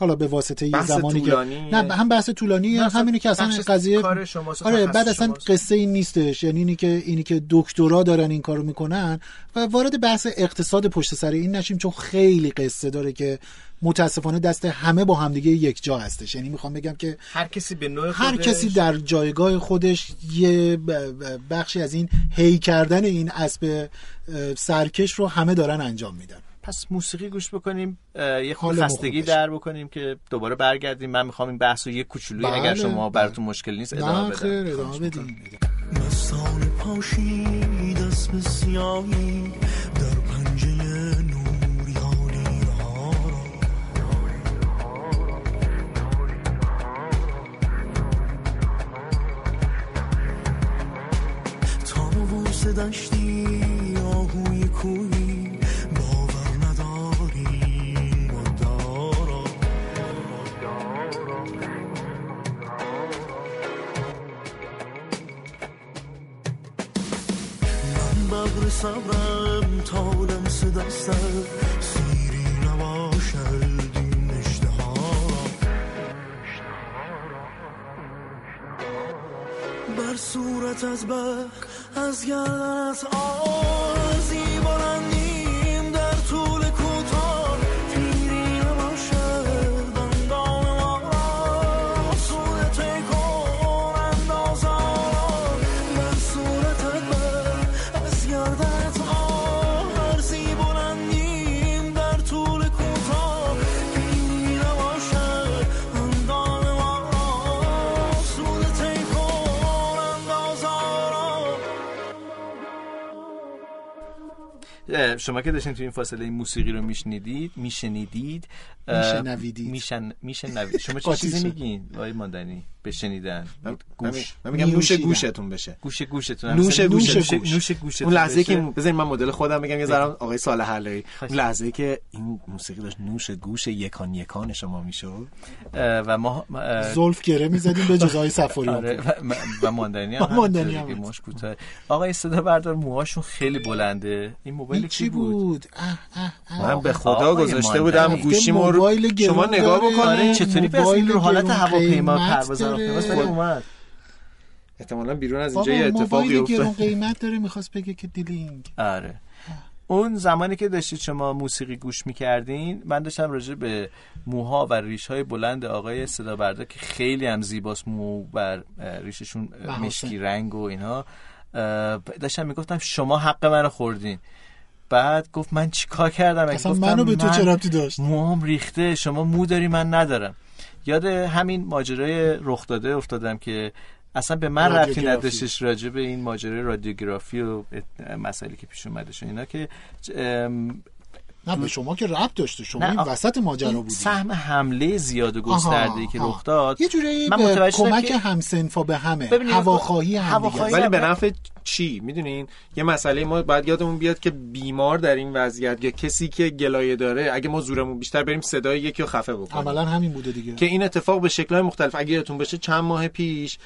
حالا به واسطه یه زمانی که. نه هم بحث طولانی همینه که اصلا قضیه کار آره بعد اصلا. قصه این نیستش یعنی اینی که اینی که دکترا دارن این کارو می‌کنن و وارد بحث اقتصاد پشت سر این نشیم چون خیلی قصه داره که متاسفانه دست همه با همدیگه یک جا هستش. یعنی می‌خوام بگم که هر کسی به نوع هر خودش- کسی در جایگاه خودش یه بخشی از این هی کردن این اسب سرکش رو همه دارن انجام میدن. پس موسیقی گوش بکنیم یه خود خستگی. در بکنیم که دوباره برگردیم. من می‌خوام این بحث رو یه کوچولوی بله، اگر شما بله. براتون مشکل نیست ادامه نه بدم. خیر ادامه بدیم مستان پاشید سیاهی دشتی آهوی کوی باور نداریم و دارا من بغر صبرم تا لمس دستم سیری نباشد این اشتها بر صورت از بر از گردنت آرزی شما که داشتین تو این فاصله این موسیقی رو میشنیدید میشنیدید میشنویدید. میشن میشنوید. شما چه چیزی. میگین؟ وای ماندنی به شنیدن گوش. من میگم نوش. گوشتون بشه. گوش گوشتون. نوش گوش نوش گوش. اون لحظه که. بذارین من مدل خودم بگم یه ذره آقای صالح حلایی خواهش. اون لحظه که این موسیقی داشت نوش گوش یکان یکان شما می‌شد. و ما زلف گره می‌زدیم به جزای سفاریان آره و, ماندنی هم ماندنی هم آقای صدا بردار موهاشون خیلی بلنده. این موبایل چی بود بود اه اه اه. من به خدا گذاشته. بودم رفته گوشیمو رو موبایل شما نگاه. بکنید آره چطوری پس این رو حالت موبایل هواپیما پرواز. ولی اومد احتمالا بیرون از اینجا یه اتفاقی موبایل گرون افتاد قیمت داره می‌خواست بگه که دیلینگ آره اون زمانی که داشتید شما موسیقی گوش می‌کردین من داشتم راجع به موها و ریش های بلند آقای صدا بردار که خیلی هم زیباست مو بر ریششون. مشکی رنگ و اینها داشتم می‌گفتم شما حق منو خوردین بعد گفت من چیکار کردم؟ اصلا گفتم منو به تو من چه ربطی داشت؟ موام ریخته شما مو داری من ندارم. یاد همین ماجرای رخ داده افتادم که اصلا به من ربطی. نداشتش راجع به این ماجرای رادیوگرافی و مسائلی که پیش اومدش اینا که نه به شما که ربط داشته. شما این وسط ماجرا بودی. سهم حمله زیاد و گسترده که رخ داد. یه جوری من متوجه شدم کمک که- همسنفا به همه هواخواهی هم دیگه ولی به نفع چی می‌دونین یه مسئله ما باید یادمون بیاد که بیمار در این وضعیت یا کسی که گلایه داره اگه ما زورمون بیشتر بریم صدای یکی رو خفه بکنیم عملا همین بوده دیگه که این اتفاق به شکل‌های مختلف اگه یادتون باشه چند ماه پیش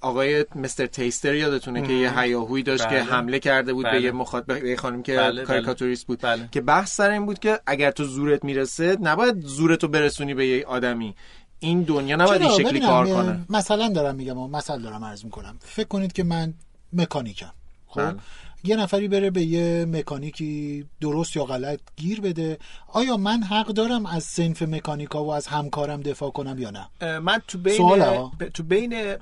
آقای مستر تیستر یادتونه که یه هیاهویی داشت بله. که حمله کرده بود بله. به یه مخاطب به یه خانم که بله، بله. کاریکاتوریست بود بله. که بحث سر این بود که اگر تو زورت می‌رسه نباید زورتو برسونی به یه آدمی این دنیا نباید این؟ شکلی کار کنه مثلا دارم میگم و مثلا دارم عرض می‌کنم فکر کنید که من مکانیکم خب بله. یه نفری بره به یه مکانیکی درست یا غلط گیر بده آیا من حق دارم از سنف مکانیکا و از همکارم دفاع کنم یا نه من تو بین. ب- تو بین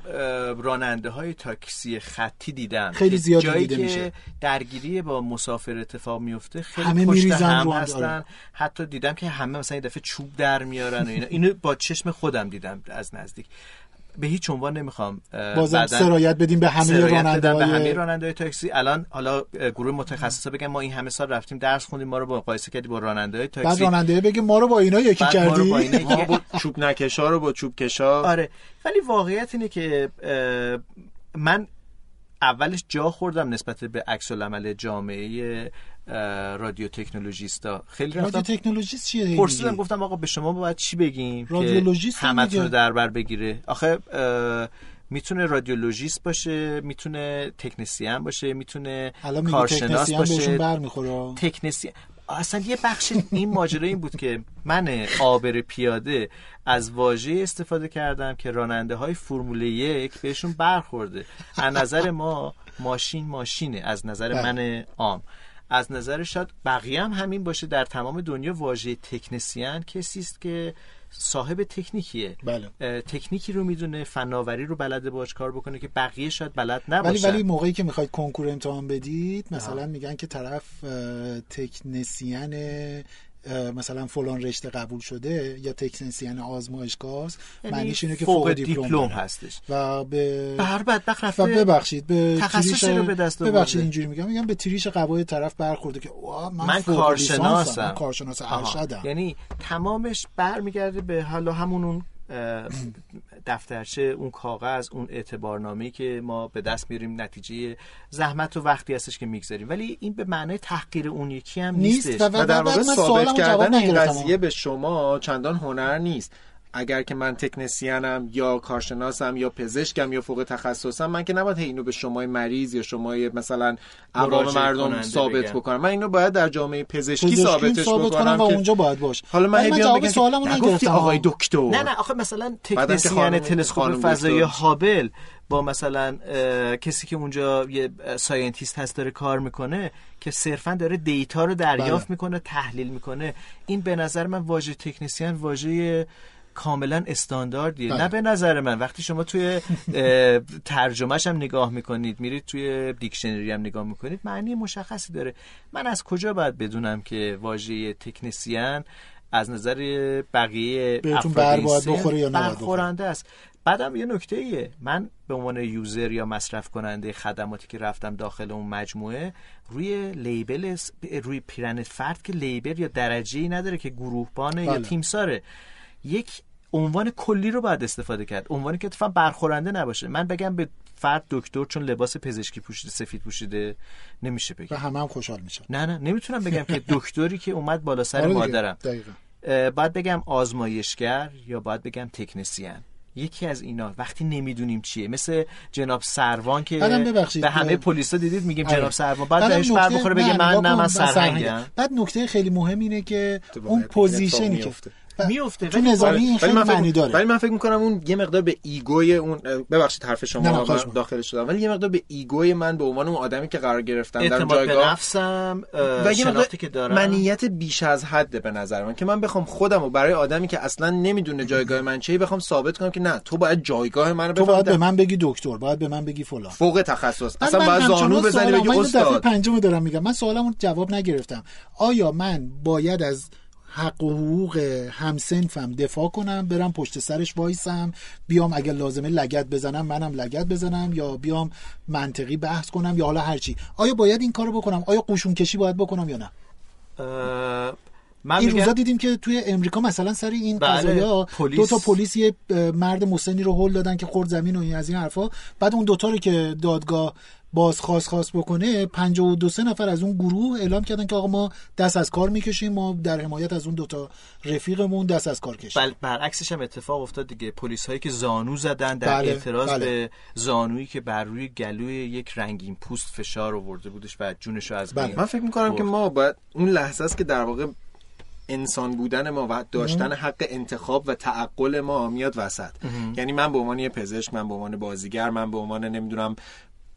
راننده های تاکسی خطی دیدم خیلی زیاد جایی دیده که میشه. درگیری با مسافر اتفاق میفته خیلی همه پشت میریزن هم رو هم، هستن آره. حتی دیدم که همه مثلا یه دفعه چوب در میارن و اینا اینو با چشم خودم دیدم از نزدیک به هیچ عنوان نمی‌خوام بازم سرایت بدیم به همه راننده به همه های راننده تاکسی. الان حالا گروه متخصصا بگن ما این همه سال رفتیم درس خوندیم ما رو مقایسه کردی با راننده های بعد تاکسی. راننده بگه ما رو با اینا یکی بعد ما رو کردی؟ با اینا ما با چوب نکشا رو با چوب کشا. آره ولی واقعیت اینه که من اولش جا خوردم نسبت به عکس العمل جامعه رادیو تکنولوژیستا خیلی رادیو رفتم تکنولوژیست چیه پرسیدم؟ گفتم آقا به شما باید چی بگیم که رادیولوژیست هم همتون رو. در بر بگیره آخه می‌تونه رادیولوژیست باشه می‌تونه تکنسین باشه می‌تونه کارشناس باشه برمیخوره تکنسی اصلا یه بخش این ماجرا این بود که من آبر پیاده از واژه استفاده کردم که راننده های فرمول یک بهشون برخورده از نظر ما ماشین ماشینه از نظر بله. من عام از نظر شاید بقیه هم همین باشه در تمام دنیا واژه تکنسیان کسی است که صاحب تکنیکیه. بله. تکنیکی رو می‌دونه فناوری رو بلده باش کار بکنه که بقیه شاید بلد ولی نباشن. ولی موقعی که می‌خواید کنکور امتحان بدید مثلا میگن که طرف اه، مثلا فلان رشته قبول شده یا تکنسین آزمایشگاه است یعنی معنیش اینه که فوق دیپلم. هستش و به هر بدبخت و رفته ببخشید به تریش رو به دست. ببخشید اینجوری میگم میگم به تریش قبای طرف برخورده که من, من کارشناسم من کارشناس. ارشدم یعنی تمامش برمیگرده به حالا همون اون دفترچه اون کاغذ اون اعتبارنامه که ما به دست میاریم نتیجه زحمت و وقتی هستش که می‌گذاریم. ولی این به معنای تحقیر اون یکی هم نیست و- و در واقع ثابت کردن این. قضیه به شما چندان هنر نیست. اگر که من تکنسیانم یا کارشناسم یا پزشکم یا فوق تخصصم من که نباید اینو به شما مریض یا شما مثلا عوام مردم ثابت بگم. بکنم من اینو باید در جامعه پزشکی پزشکی ثابتش ثابت کنم بکنم و که اونجا باید باشه حالا من من جواب بگم که سوالمو نگفتی نگرفتم آقای دکتر نه نه آخه مثلا تکنسین تلسکوپ دکتر. هابل با مثلا کسی که اونجا یه scientist هست داره کار می‌کنه که صرفا داره data رو دریافت بله. می‌کنه تحلیل می‌کنه این به نظر من واژه تکنسین واژه کاملا استانداردیه. بله. نه به نظر من. وقتی شما توی ترجمهش هم نگاه می‌کنید میرید توی دیکشنری هم نگاه می‌کنید معنی مشخصی داره. من از کجا باید بدونم که واژه تکنسیان از نظر بقیه بهتون بر بخوره یا برخورنده است. بعدم یه نکته ایه من به عنوان یوزر یا مصرف کننده خدماتی که رفتم داخل اون مجموعه روی لیبل روی پیرن فرد که لیبل یا درجه ای نداره که گروهبانه یا بله. تیمساره یک عنوان کلی رو باید استفاده کرد. عنوانی که اتفاقا برخورنده نباشه. من بگم به فرد دکتر چون لباس پزشکی پوشیده سفید پوشیده نمیشه و بگم همه هم خوشحال میشن. نه نه نمی‌تونم بگم که دکتری که اومد بالا سر آره مادرم. دقیقاً. باید بگم آزمایشگر یا باید بگم تکنسین. یکی از اینا. وقتی نمی‌دونیم چیه. مثل جناب سروان که به همه پلیسا دیدید میگیم آره. جناب سروان. بعد بهش بر بخوره بگه من نه من سرهنگم بعد نکته خیلی مهم اینه که اون پوزیشنی که میفته. تو ولی نظامی ولی این ولی خیلی من معنی داره. ولی من فکر می‌کنم اون یه مقدار به ایگوی اون ببخشید حرف شما من. داخل شدم. ولی یه مقدار به ایگوی من به عنوان اون آدمی که قرار گرفتم در اعتماد به جایگاه نفسم و یه مقدار که دارم. منیت بیش از حده به نظر من که من بخوام خودم و برای آدمی که اصلا نمی‌دونه جایگاه من چیه بخوام ثابت کنم که نه تو باید جایگاه منو تو باید به بفهمی. من بگی دکتر باید به من بگی فلان. فوق تخصص. اصلا من باید زانو بزنی بگی من اینو دفعه استاد. پنجم دارم میگم. من سوالمو جواب نگرفتم. آیا من باید از حق و حقوق همسنفم دفاع کنم برم پشت سرش وایسم بیام اگر لازمه لگت بزنم منم لگت بزنم یا بیام منطقی بحث کنم یا حالا هرچی. آیا باید این کارو بکنم؟ آیا قشون کشی باید بکنم یا نه؟ من این روزا دیدیم که توی امریکا مثلا سر این بله، قضايا پلیس- دو تا پلیس یه مرد مسنی رو هل دادن که خورد زمین و این از این حرفا. بعد اون دوتا رو که دادگاه بازخواست خواست بکنه 52 سه نفر از اون گروه اعلام کردن که آقا ما دست از کار می‌کشیم ما در حمایت از اون دوتا رفیقمون دست از کار کشیم بل برعکسش هم اتفاق افتاد دیگه پلیس هایی که زانو زدن در بله، اعتراض بله. به زانویی که بر روی گلوی یک رنگین پوست فشار آورده بودش و جونش رو از بله. بین من فکر می‌کنم که. ما باید اون لحظه است که در واقع انسان بودن ما و داشتن حق انتخاب و تعقل ما میاد وسط یعنی من به عنوان یه پزشک من به عنوان بازیگر من به عنوان نمی‌دونم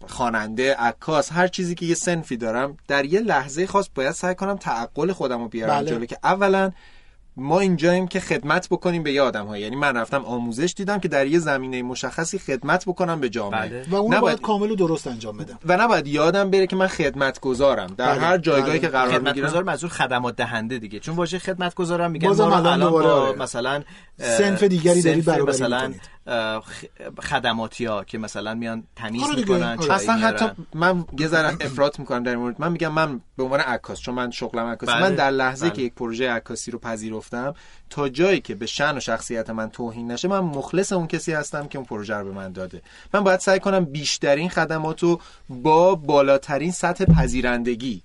خواننده عکاس هر چیزی که یه سنفی دارم در یه لحظه خاص باید سعی کنم تعقل خودم رو بیارم بله. جلو که اولا ما اینجاییم که خدمت بکنیم به یه آدم ها یعنی من رفتم آموزش دیدم که در یه زمینه مشخصی خدمت بکنم به جامعه بله. و اون رو نباید- باید کامل و درست انجام بدم و نباید یادم بره که من خدمتگزارم در بله، هر جایگاهی بله. که قرار می‌گیرم خدمتگزار منظور خدمات دهنده دیگه چون واژه خدمتگزار هم میگن ما الان با. مثلا صنف دیگری دارید برابری مثلا خدماتی ها که مثلا میان تمیز آره می‌کنن آره. اصلا میارن. حتی من یه ذره افراط می‌کنم در این مورد من میگم من به عنوان عکاس چون من شغلم عکاسی بله، من در لحظه بله. که یک پروژه عکاسی رو پذیرفتم تا جایی که به شأن و شخصیت من توهین نشه من مخلص اون کسی هستم که اون پروژه رو به من داده من باید سعی کنم بیشترین خدمات رو با بالاترین سطح پذیرندگی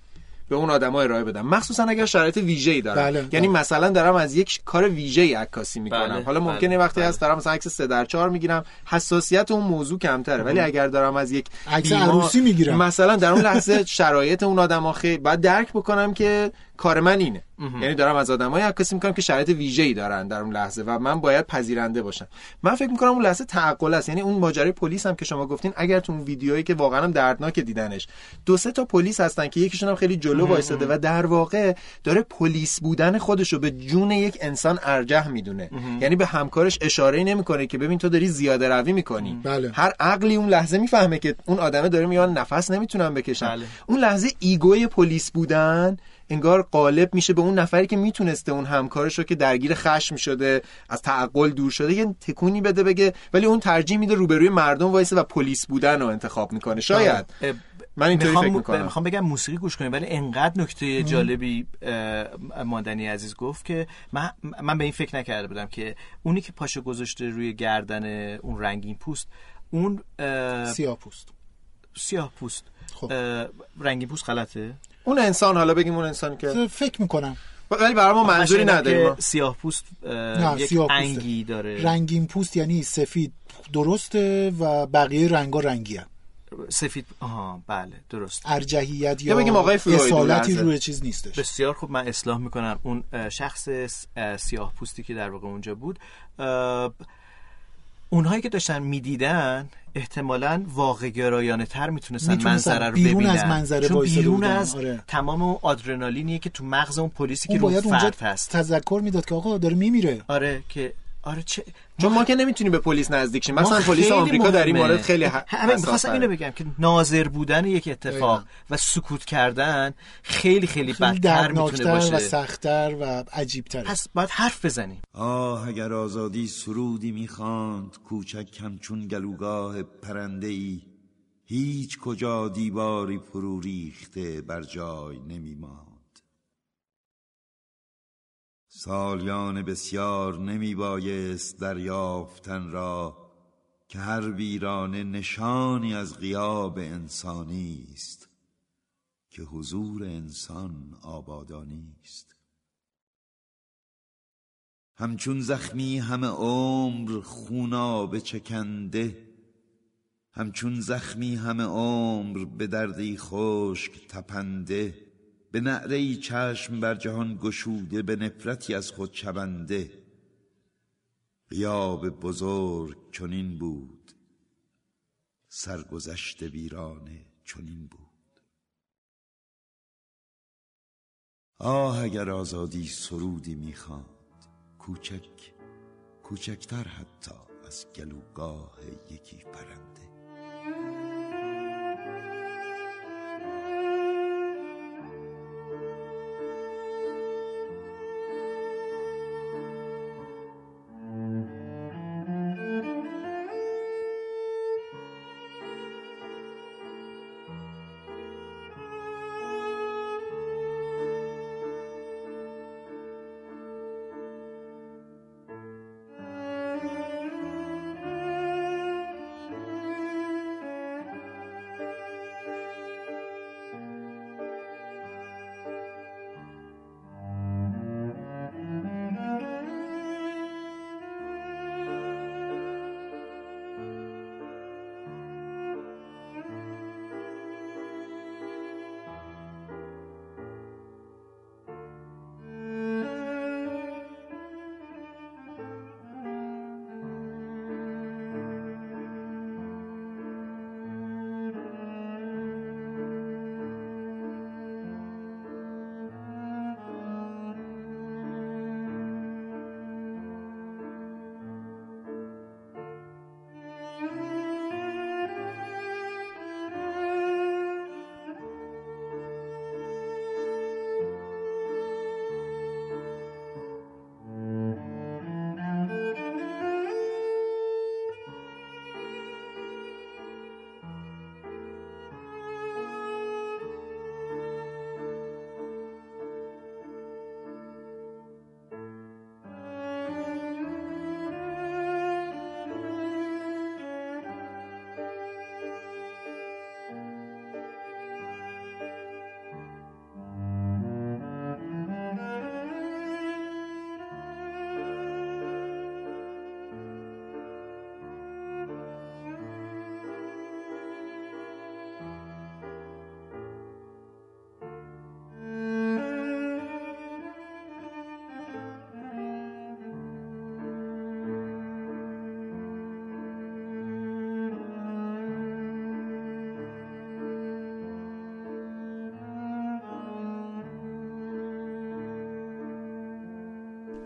به اون آدما ارائه بدم مخصوصا اگر شرایط ویژه‌ای دارم بله، یعنی بله. مثلا دارم از یک کار ویژه‌ای عکاسی می‌کنم بله، حالا ممکنه بله، وقتی بله. هست دارم مثلا عکس 3 در 4 می‌گیرم حساسیت اون موضوع کمتره ولی اگر دارم از یک عکس عروسی می‌گیرم. مثلا در اون لحظه شرایط اون آدم خیلی باید درک بکنم که کار من اینه. یعنی دارم از آدمای عکاسی می‌کنم که شرایط ویژه‌ای دارن در اون لحظه و من باید پذیرنده باشم. من فکر می‌کنم اون لحظه تعقل است. یعنی اون ماجرای پلیس هم که شما گفتین اگر تو اون ویدیویی که واقعا هم دردناک دیدنش دو سه تا پلیس هستن که یکیشون هم خیلی جلو وایساده و در واقع داره پلیس بودن خودش رو به جون یک انسان ارجح می‌دونه. یعنی به همکارش اشاره نمی‌کنه که ببین تو داری زیاده روی می‌کنی. بله. هر عقلی اون لحظه می‌فهمه که اون آدمه داره میاد نفس نمی‌تونم بکشم بله. اون لحظه ego ی پلیس بودن انگار قالب میشه به اون نفری که می‌تونسته اون همکارش رو که درگیر خشم شده از تعقل دور شده یه تکونی بده بگه ولی اون ترجیح میده روبروی مردم وایسه و پلیس بودن رو انتخاب می‌کنه. شاید. اه، من اینطوری فکر می‌کنم. می‌خوام بگم موسیقی گوش کنیم ولی انقدر نکته جالبی ماندنی عزیز گفت که من, من به این فکر نکرده بودم که اونی که پاشو گذاشته روی گردن اون رنگین پوست اون اه، سیاه پوست. سیاه پوست. خب. رنگین پوست غلطه؟ اون انسان حالا بگیم اون انسان که فکر می‌کنم ولی برای ما منظوری نداریم. سیاه پوست یک سیاه. انگی داره رنگین پوست یعنی سفید درسته و بقیه رنگا رنگی هم. سفید آها بله درست ارجحیت یا بگیم آقای فلوید اصالتی روی چیز نیستش بسیار خوب من اصلاح می‌کنم اون شخص سیاه پوستی که در واقع اونجا بود اونهایی که داشتن می‌دیدن احتمالا واقع گرایانه تر می‌تونستن منظره رو بیرون ببینن از منظره چون بیرون. از آره. تمام اون آدرنالینیه که تو مغز اون پلیسی که اون رو باید فرد هست تذکر می‌داد که آقا داره میمیره آره که آره چه چون ما که نمی‌تونیم به پلیس نزدیک شیم مثلا پلیس آمریکا در این. مورد خیلی ح- همین می‌خواستم. اینو بگم که ناظر بودن یک اتفاق. و سکوت کردن خیلی خیلی خیلی بدتر می‌تونه باشه و سختتر و عجیبتر پس باید حرف بزنیم آه اگر آزادی سرودی می‌خواند کوچک همچون گلوگاه پرنده ای هیچ کجا دیواری فرو ریخته بر جای نمیماند سالیان بسیار نمی بایست دریافتن را که هر ویرانه نشانی از غیاب انسانی است که حضور انسان آبادانی است. همچون زخمی همه عمر خونابه چکنده همچون زخمی همه عمر به دردی خشک تپنده به نعره چشم بر جهان گشوده به نفرتی از خود شبنده غیاب بزرگ چنین بود سرگذشت ویرانه چنین بود. آه اگر آزادی سرودی می‌خواند کوچک کوچکتر حتی از گلوگاه یکی پرنده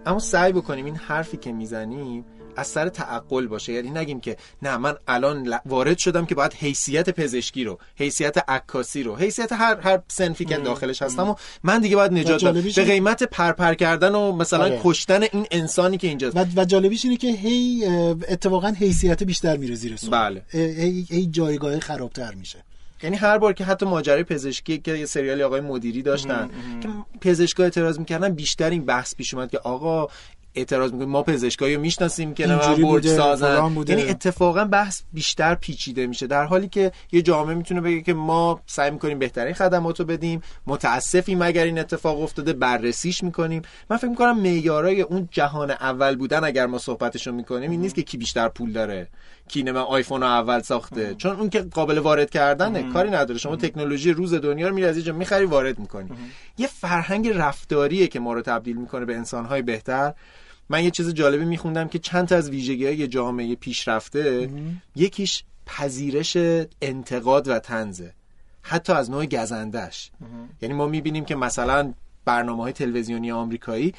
اما سعی بکنیم این حرفی که می‌زنیم از سر تعقل باشه. یعنی نگیم که نه من الان وارد شدم که باید حیثیت پزشکی رو حیثیت عکاسی رو حیثیت هر هر سنفی که داخلش هستم و من دیگه باید نجات بدم. به قیمت پرپر کردن و مثلا آره. کشتن این انسانی که اینجاست. و, و جالبیش اینه که هی اتفاقا حیثیت بیشتر میره زیر سوال. بله. هی, هی جایگاه خرابتر میشه. یعنی هر بار که حتی ماجرای پزشکی که یه سریالی آقای مدیری داشتن که پزشکا اعتراض می‌کردن بیشتر این بحث پیش اومد که آقا اعتراض می‌کنیم ما پزشکایی رو می‌شناسیم که نه برج سازن. یعنی اتفاقا بحث بیشتر پیچیده میشه در حالی که یه جامعه می‌تونه بگه که ما سعی می‌کنیم بهترین خدمات رو بدیم متاسفیم اگر این اتفاق افتاده بررسیش می‌کنیم. من فکر می‌کنم معیارای اون جهان اول بودن اگر ما صحبتشو می‌کنیم این نیست که کی بیشتر پول داره. کی نه آیفون رو اول ساخته. چون اون که قابل وارد کردنه. کاری نداره. شما تکنولوژی روز دنیا رو میری از اینجا می‌خری وارد می‌کنی. یه فرهنگ رفتاریه که ما رو تبدیل می‌کنه به انسانهای بهتر. من یه چیز جالبی میخوندم که چند تا از ویژگی های جامعه پیشرفته یکیش پذیرش انتقاد و تنزه حتی از نوع گزندش یعنی ما می‌بینیم که مثلا برنامه های تلویزیونی آمریکایی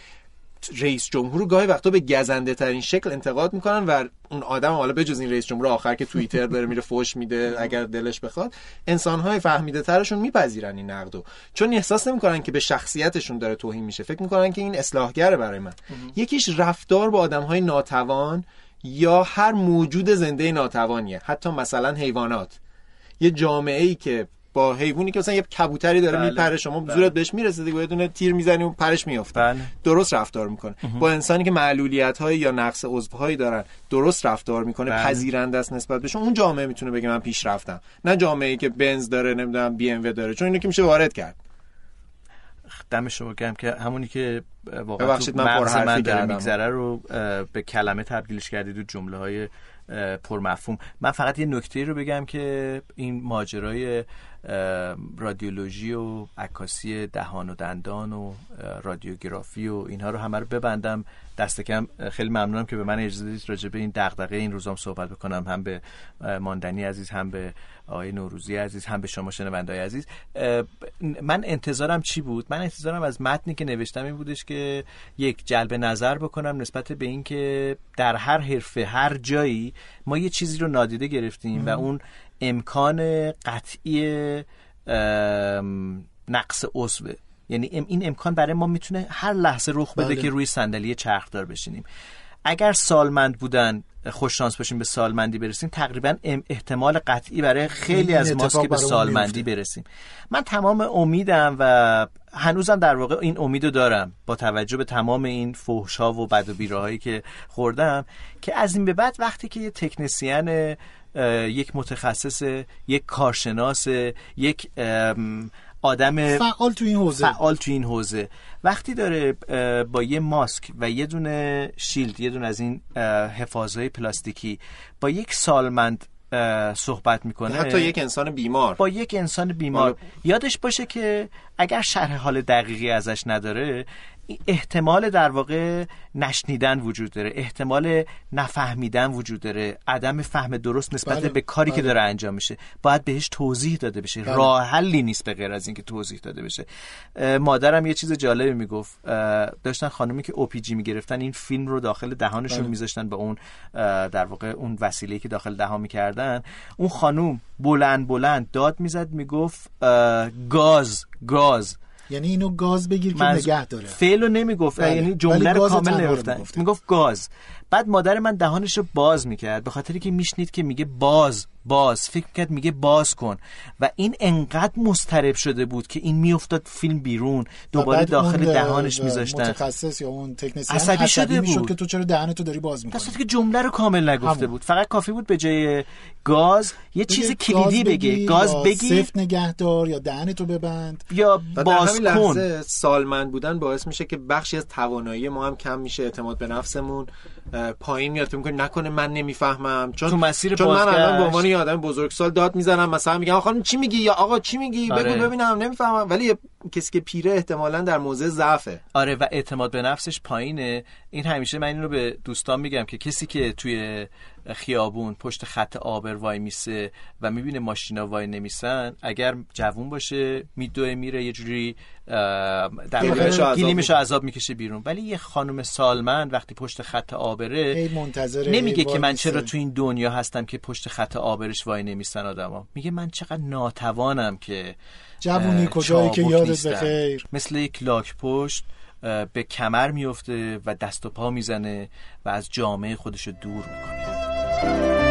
رئیس جمهور گاهی وقتا به گزنده ترین شکل انتقاد می‌کنن و اون آدم حالا بجز این رئیس جمهور آخر که توییتر داره میره فوش میده اگر دلش بخواد انسانهای فهمیده ترشون میپذیرن این نقدو چون احساس نمی‌کنن که به شخصیتشون داره توهین میشه. فکر می‌کنن که این اصلاحگره برای من. یکیش رفتار با آدمهای ناتوان یا هر موجود زنده ناتوانیه. حتی مثلا حیوانات. یه جامعه ای که با حیوانی که مثلا یه کبوتری داره بله، میپره شما بله. زورت بهش می‌رسه دیگه یه دونه تیر می‌زنی و پرش میافته. بله. درست رفتار می‌کنه. با انسانی که معلولیت هایی یا نقص عضوهایی دارن درست رفتار می‌کنه بله. پذیرنده است نسبت بهشون اون جامعه می‌تونه بگه من پیش رفتم. نه جامعه ای که بنز داره نمی‌دونم بی ام داره. چون اینو که میشه وارد کرد. دم شما گرم که همونی که واقعا ببخشید، من مغز من داره. میگذره رو به کلمه تبدیلش کردید و جمله های پرمفهوم. من فقط یه نکته رو بگم که این ماجرای رادیولوژی و عکاسی دهان و دندان و رادیوگرافی و اینها رو همه رو ببندم. دست کم خیلی ممنونم که به من اجازه دادید راجع به این دغدغه این روزام صحبت بکنم. هم به ماندنی عزیز هم به آقای نوروزی عزیز هم به شما شنوندای عزیز. من انتظارم چی بود؟ من انتظارم از متنی که نوشتم این بودش که یک جلب نظر بکنم نسبت به اینکه در هر حرفه هر جایی ما یه چیزی رو نادیده گرفتیم و اون امکان قطعی نقص عضوه یعنی این امکان برای ما می‌تونه هر لحظه رخ بده بله. که روی صندلی چرخدار بشینیم اگر سالمند بودن خوش شانس باشیم به سالمندی برسیم تقریبا احتمال قطعی برای خیلی از ماست که به سالمندی. برسیم من تمام امیدم و هنوزم در واقع این امیدو دارم با توجه به تمام این فحشا و بد و بیراهایی که خوردم که از این به بعد وقتی که یه تکنسین اه، یک متخصص یک کارشناس یک آدم فعال تو این حوزه. فعال تو این حوزه. وقتی داره با یه ماسک و یه دونه شیلد یه دونه از این اه، حفاظهای پلاستیکی با یک سالمند صحبت می‌کنه. حتی یک انسان بیمار. با یک انسان بیمار. یادش باشه که اگر شرح حال دقیقی ازش نداره احتمال در واقع نشنیدن وجود داره احتمال نفهمیدن وجود داره عدم فهم درست نسبت بله، به کاری که بله. داره انجام میشه. باید بهش توضیح داده بشه. راه حلی نیست به غیر از اینکه توضیح داده بشه. مادرم یه چیز جالبی می‌گفت. داشتن خانومی که اوپیجی می‌گرفتن این فیلم رو داخل دهانشون بله. میذاشتن با اون در واقع اون وسیله که داخل دهان می‌کردن. اون خانوم بلند بلند داد می‌زد می‌گفت گاز گاز. یعنی اینو گاز بگیر که نگه داره فعل رو نمی‌گفت بله. یعنی جمله رو کامل می‌گفت. می‌گفت گاز بعد مادر من دهانش رو باز می‌کرد به خاطری که میشنید که میگه باز باز فکر می‌کرد میگه باز کن. و این انقدر مسترب شده بود که این میافتاد فیلم بیرون دوباره داخل دهانش میذاشتن. متخصص یا اون تکنسین عصبی شده بود. که تو چرا دهنتو داری باز می‌کنی؟ که جمله رو کامل نگفته همون. بود. فقط کافی بود به جای گاز یه چیز کلیدی بگه. گاز یا بگی. سفت نگهدار یا دهنتو ببند. یا باز کن. سالمند بودن باعث میشه که بخشی از توانایی ما هم کم میشه اعتماد به نفسمون. پایین میاد. فکر نکنه من نمی‌فهمم. چون تو مسیر چون من الان. به عنوان یه آدم بزرگسال داد می‌زنم مثلا میگم خانم چی میگی؟ یا آقا چی میگی؟ آره. بگو ببینم نمی‌فهمم. ولی کسی که پیره احتمالا در موضع ضعفه. آره و اعتماد به نفسش پایینه. این همیشه من این رو به دوستان میگم که کسی که توی خیابون پشت خط آبر وای میسه و می‌بینه ماشینا وای نمیسن. اگر جوون باشه میدوه میره یه جوری در واقع عذاب می‌کشه بیرون. ولی یه خانم سالمند وقتی پشت خط آبره نمیگه که من چرا تو این دنیا هستم که پشت خط آبرش وای نمیستن آدما. میگه من چقدر ناتوانم که جوونی کجایی که یادت. بخیر مثل یک لاک پشت به کمر میفته و دست و پا می‌زنه و از جامعه خودش رو دور می‌کنه. Bye.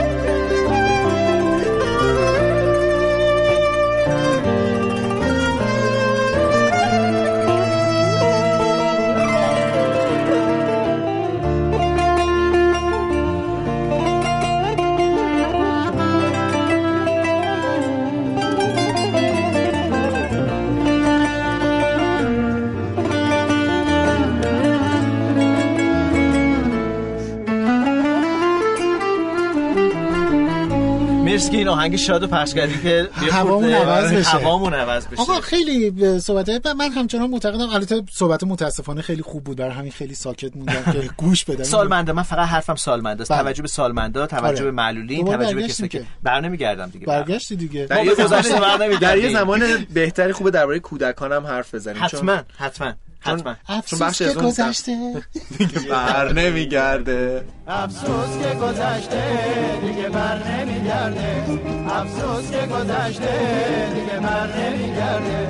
مرسی که این آهنگ شاد و پخش کردی که هوامون عوض بشه. هوامون عوض بشه آقا خیلی به صحبت من همچنان معتقدم البته صحبت متاسفانه خیلی خوب بود برای همین خیلی ساکت موندم که گوش بدم سالمنده من فقط حرفم سالمنده است بله. توجه به سالمندا توجه آره. به معلولین دوباره توجه به کسایی که که. بر نمیگردم دیگه برگشتی دیگه در یه زمان بر نمی‌گردیم. در یه زمان بهتری خوبه درباره کودکان هم حرف بزنیم حتما حتما حتما. بخش از اون گذشته. بر نمیگرده. افسوس که گذشته دیگه بر نمیگرده. افسوس که گذشته دیگه بر نمیگرده.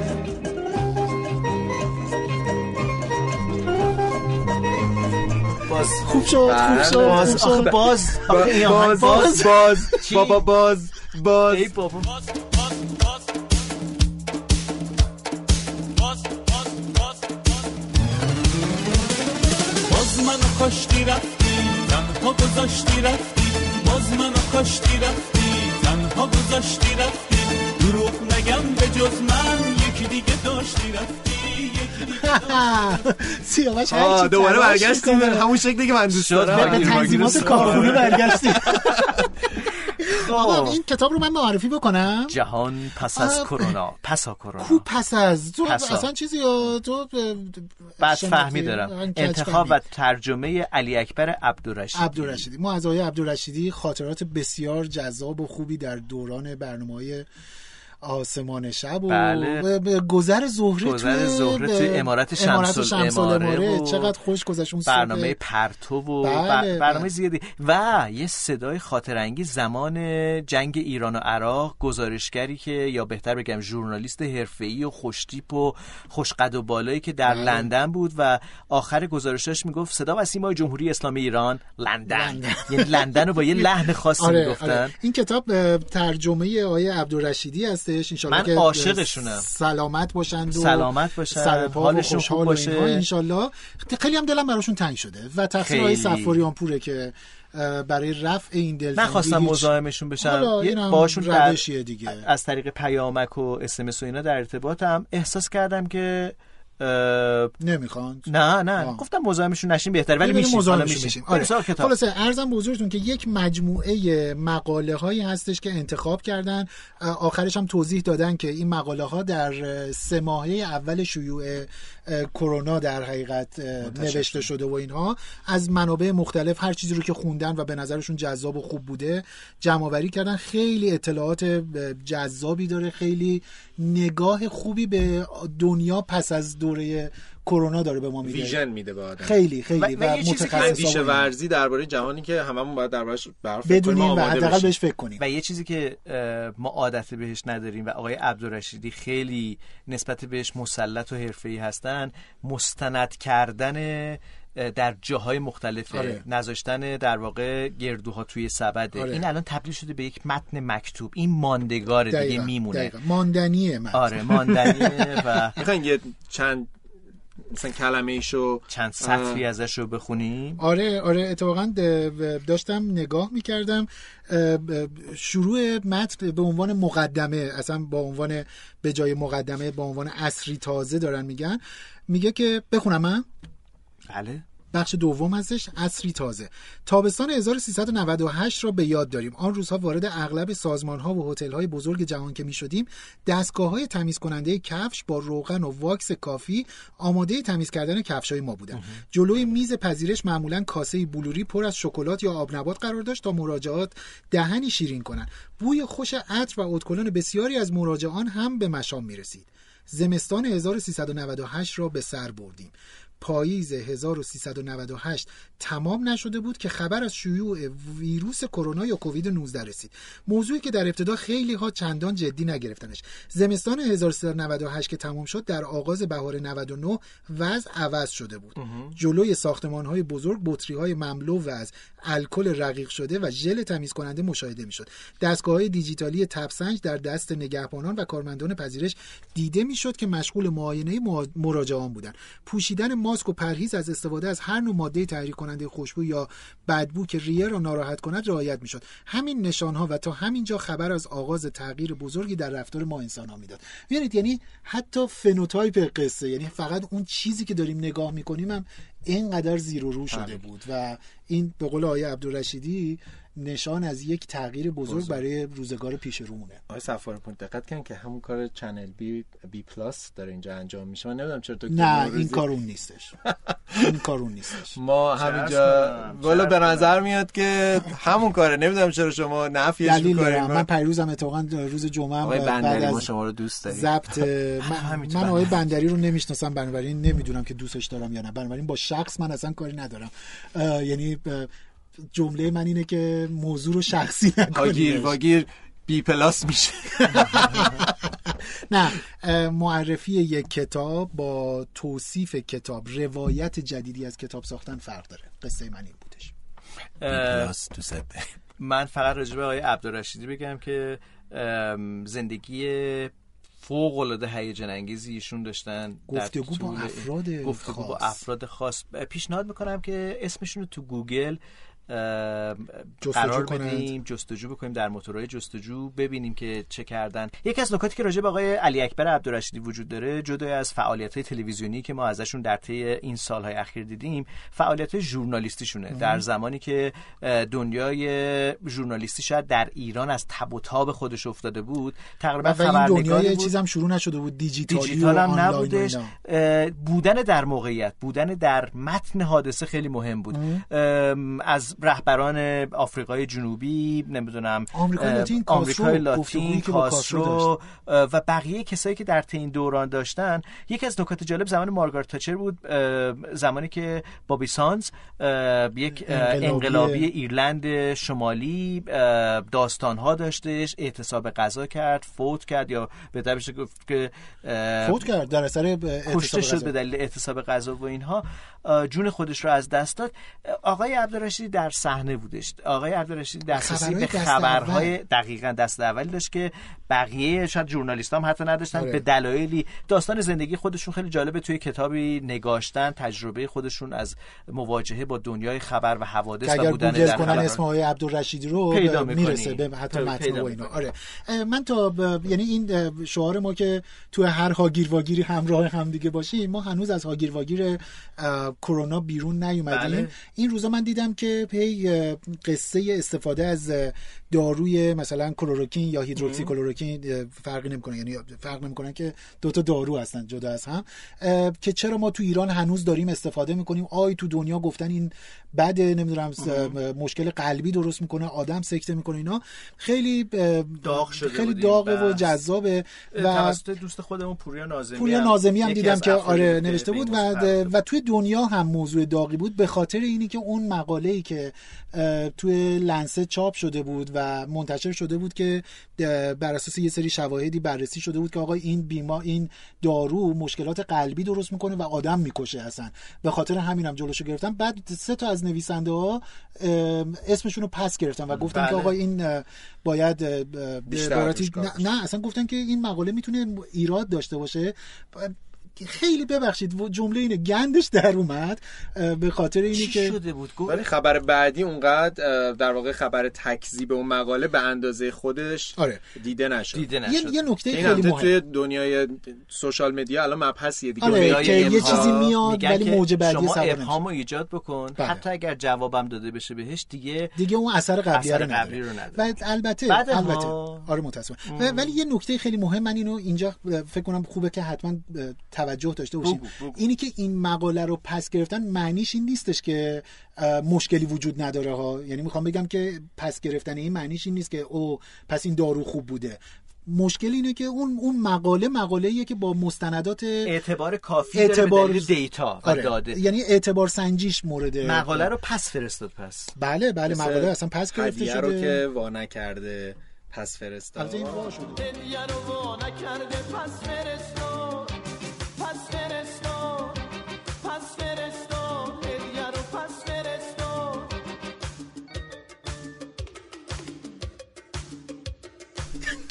باز خوب شد خوب شد باز خوب شد. باز باز باز. باز باز. باز بابا باز منو کاشتی رفتی تنها گذاشتی رفتی باز منو کاشتی رفتی تنها گذاشتی رفتی دروغ نگم به جز من یکی دیگه داشتی رفتی سیاوش هر دوباره برگشتیم. همون شکلی که من دوست دارم. به تنظیمات کارخونه برگشتیم. آقا این کتاب رو من معرفی بکنم. جهان پس از کرونا. پسا کرونا. کو پس از؟ تو پسا. اصلا چیزی تو بعد؟ فهمی دارم. انتخاب. و ترجمه علی اکبر عبدالرشید. عبدالرشیدی. ما از آقای عبدالرشیدی خاطرات بسیار جذاب و خوبی در دوران برنامه های آسمان شب و بله. گذر زهره گذر زهره توی امارت شمس الاماره چقدر خوش گذشت اون برنامه. پرتو و بله، بر- برنامه بله. زیادی و یه صدای خاطرانگیز زمان جنگ ایران و عراق گزارشگری که یا بهتر بگم ژورنالیست حرفه‌ای و خوشتیپ و خوشقد و بالایی که در بله. لندن بود و آخر گزارشش می‌گفت صدا و سیمای جمهوری اسلامی ایران لندن. یعنی لندن رو با یه لحن خاصی آره، می‌گفتن آره. این کتاب ترجمه آقای عبدالرشیدی هستش انشالله من عاشقشونم. سلامت باشند و سلامت باشن، سرپا حالشون خوب باشه. انشالله خیلی هم دلم براشون تنگ شده و تقصیر آقای خیلی. صفاریان پوره که برای رفع این دلتنگی نخواستم مزاحمشون بشم یه اینم باشون در- دیگه. از طریق پیامک و اسمس و اینا در ارتباطم احساس کردم که نمی‌خوان نه نه آه. گفتم مزاحمشون نشیم بهتر ولی میشیم حالا مزاحمشون میشیم. آره. خلاصه ارزم به حضورتون که یک مجموعه مقاله هایی هستش که انتخاب کردن آخرش هم توضیح دادن که این مقاله ها در سه ماهه اول شیوع کرونا در حقیقت نوشته شده. و اینها. از منابع مختلف هر چیزی رو که خوندن و به نظرشون جذاب و خوب بوده جمع آوری کردن. خیلی اطلاعات جذابی داره خیلی نگاه خوبی به دنیا پس از دوره کرونا داره به ما میده ویژن میده به آدم خیلی خیلی و- و, اینا. ورزی درباره جهانی که هممون باید دربارش برف بدونیم و حداقل بهش فکر کنیم و یه چیزی که ما عادت بهش نداریم و آقای عبدالرشیدی خیلی نسبت بهش مسلط و حرفه‌ای هستن مستند کردن در جاهای مختلف آره. نذاشتن در واقع گردوها توی سبده آره. این الان تبدیل شده به یک متن مکتوب این ماندگار دیگه میمونه دقیقاً. ماندنیه من آره ماندنیه و می‌خواین یه چند مثلا کلمه ایشو چند سطری ازش رو بخونیم؟ آره آره اتفاقا داشتم نگاه می‌کردم شروع متن به عنوان مقدمه اصلا با عنوان به جای مقدمه با عنوان اصری تازه دارن میگن. میگه که بخونم من بله. بخش دوم هستش اصری تازه. تابستان 1398 را به یاد داریم. آن روزها وارد اغلب سازمان ها و هتل های بزرگ جهان که می شدیم دستگاه های تمیز کننده کفش با روغن و واکس کافی آماده تمیز کردن کفش های ما بودند جلوی میز پذیرش معمولا کاسه بلوری پر از شکلات یا آب نبات قرار داشت تا مراجعات دهنی شیرین کنند. بوی خوش عطر و ادکلن بسیاری از مراجعان هم به مشام می رسید زمستان 1398 را به سر بردیم. پاییز 1398 تمام نشده بود که خبر از شیوع ویروس کرونا یا کووید 19 رسید. موضوعی که در ابتدا خیلی ها چندان جدی نگرفتنش. زمستان 1398 که تمام شد در آغاز بهار 99 وضع عوض شده بود. جلوی ساختمان های بزرگ بطری های مملو و از الکل رقیق شده و ژل تمیز کننده مشاهده می‌شد. دستگاه های دیجیتالی تبسنج در دست نگهبانان و کارمندان پذیرش دیده می‌شد که مشغول معاینه مراجعان بودند. پوشیدن ماسک و پرهیز از استفاده از هر نوع ماده تحریک کننده خوشبو یا بدبو که ریه را ناراحت کند رعایت می‌شد. همین نشان ها و تا همینجا خبر از آغاز تغییر بزرگی در رفتار ما انسان ها می‌داد. ببینید یعنی حتی phenotype قصه یعنی فقط اون چیزی که داریم نگاه می‌کنیم هم اینقدر زیر و رو شده بود. و این به قول آقای عبدالرشیدی نشان از یک تغییر بزرگ, برای روزگار پیش رومونه. آقای سفار پونت دقت کن که همون کار Channel B BPlus داره اینجا انجام میشه. من نمی‌دونم چرا تو نه این کارون نیستش. این کارون نیستش. ما همینجا والا به نظر میاد که همون کاره. نمی‌دونم چرا شما نفیش دلیل می‌کنید دارم. من پیروزم اتفاقا روز جمعه هم آقای بندری ما از شما رو دوست داریم. ضبط من, من بندری. آقای بندری رو نمی‌شناسم. بنابراین نمی‌دونم که دوستش دارم یا نه. بنابراین با شخص من اصلا کاری ندارم. یعنی جمله من اینه که موضوع رو شخصی نکنید واگیر بی پلاس میشه. نه معرفی یک کتاب با توصیف کتاب روایت جدیدی از کتاب ساختن فرق داره. قصه من این بودش. من فقط راجع به آقای عبدالرشیدی بگم که زندگی فوق العاده هیجان انگیزی ایشون داشتن گفتگو با افراد گفتگو با. افراد خاص. پیشنهاد می‌کنم که اسمشون رو تو گوگل جستجو قرار. بدیم جستجو بکنیم در موتورهای جستجو ببینیم که چه کردن. یکی از نکاتی که راجع به آقای علی اکبر عبدالرشیدی وجود داره جدا از فعالیت های تلویزیونی که ما ازشون در طی این سالهای اخیر دیدیم فعالیت ژورنالیستیشونه. در زمانی که دنیای ژورنالیستی شاید در ایران از تب و تاب خودش افتاده بود تقریبا خبرنگاری دنیای بود. چیزم شروع نشده بود دیجیتالی دیجیتال هم نبودش. بودن در موقعیت بودن در متن حادثه خیلی مهم بود. از رهبران آفریقای جنوبی نمی‌دونم آمریکای لاتین، آمریکای اه، و بقیه کسایی که در این دوران داشتن. یکی از نکات جالب زمان مارگارت تاچر بود زمانی که بابی سانز یک انقلابی- انقلابی ایرلند شمالی داستان ها داشتش اعتصاب غذا کرد فوت کرد یا بهتر بشه گفت که فوت کرد در اثر کشته شد. به دلیل اعتصاب غذا و اینها. جون خودش رو از دست داد. آقای عبدالرشیدی در صحنه بودش آقای عبدالرشیدی دسترسی به دست خبرهای اول. دقیقا دست اولی داشت که بقیه شاید ژورنالیست هم حتی نداشتن آره. به دلایلی داستان زندگی خودشون خیلی جالبه توی کتابی نگاشتن تجربه خودشون از مواجهه با دنیای خبر و حوادث و بودن در کنن. اسم آقای عبدالرشیدی رو پیدا. می‌رسه به حتی متن و اینا. آره من تا ب- یعنی این شعار ما که تو هر هاگیر واگیری همراه هم دیگه باشیم ما هنوز از هاگیر واگیر کرونا بیرون نیومدیم بله. این روزا من دیدم که پی قصه استفاده از داروی مثلا کلoroquin یا هیدروکسی اه، فرقی نمی‌کنه. یعنی فرق نمی‌کنن که دو تا دارو هستن جدا از هم. که چرا ما تو ایران هنوز داریم استفاده می‌کنیم؟ آی تو دنیا گفتن این بده نمی‌دونم مشکل قلبی درست می‌کنه آدم سکته می‌کنه اینا. خیلی داغ شده خیلی داغه و. جذابه و دوست خودمون پوریا نازمی پوریا هم نازمی هم یکی دیدم که آره نوشته بود و. و توی دنیا هم موضوع داغی بود. به خاطر اینی که اون مقاله ای که توی لنسه چاپ شده بود و منتشر شده بود که بر اساس یه سری شواهدی بررسی شده بود که آقا این بیما این دارو مشکلات قلبی درست می‌کنه و آدم می‌کشه اصلا. به خاطر همینم هم جلوشو گرفتن بعد سه تا از نویسنده ها اسمشون رو پس گرفتن و گفتن که بله. آقا این باید بیشتر نه, نه اصلا گفتن که این مقاله می‌تونه ایراد داشته باشه. خیلی ببخشید و جمله اینه گندش در اومد به خاطر اینی که شده بود؟ گفت ولی خبر بعدی اونقدر در واقع خبر تکذیب اون مقاله به اندازه خودش آره. دیده نشد. دیده یه, نشد. یه نکته این خیلی البته مهم. توی دنیای سوشال مدیا الان مبحثیه دیگه. آره دنیای که یه. چیزی میاد ولی موج بعدی شما سوار ابهام نمیشه. رو ایجاد بکن. بله. حتی اگر جوابم داده بشه بهش دیگه دیگه اون اثر قبلی اثر رو قبلی نداره رو نداره. و البته البته. آره متاسفم. ولی یه نکته خیلی مهم من اینو اینجا فکر کنم خوبه که حتما توجه داشته باشیم. بگو، بگو. اینی که این مقاله رو پس گرفتن معنیش این نیستش که مشکلی وجود نداره ها. یعنی می‌خوام بگم که پس گرفتن این معنیش این نیست که او پس این دارو خوب بوده. مشکل اینه که اون اون مقاله مقاله ایه که با مستندات اعتبار کافی اعتبار- داره دیتا و آره. داده. یعنی اعتبار سنجیش مورد مقاله رو پس فرستاد پس. بله بله مقاله اصلا پس گرفته هدیه رو شده. که وا نکرده پس فرستاد. البته این وا شده. رو وا نکرده پس فرستا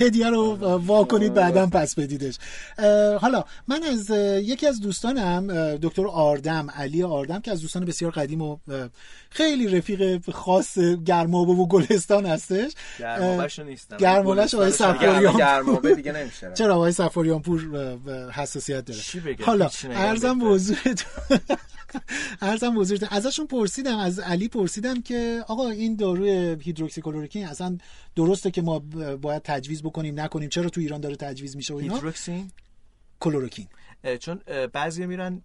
هدیه رو وا کنید بعدا پس بدیدش. حالا من از یکی از دوستانم دکتر آردم علی آردم که از دوستان بسیار قدیم و خیلی رفیق خاص گرمابه و گلستان هستش. گرمابش رو نیستم. گرمابش آقای سفاریان گرمابه دیگه نمیشه چرا آقای سفاریان پور حساسیت داره؟ حالا ارزم. به حضورتون ارزم حضورتون ازشون پرسیدم از علی پرسیدم که آقا این داروی هیدروکسیکلوروکین اصلا درسته که ما باید تجویز بکنیم نکنیم چرا تو ایران داره تجویز میشه و اینا؟ هیدروکسین. کلوروکین. چون بعضی میرن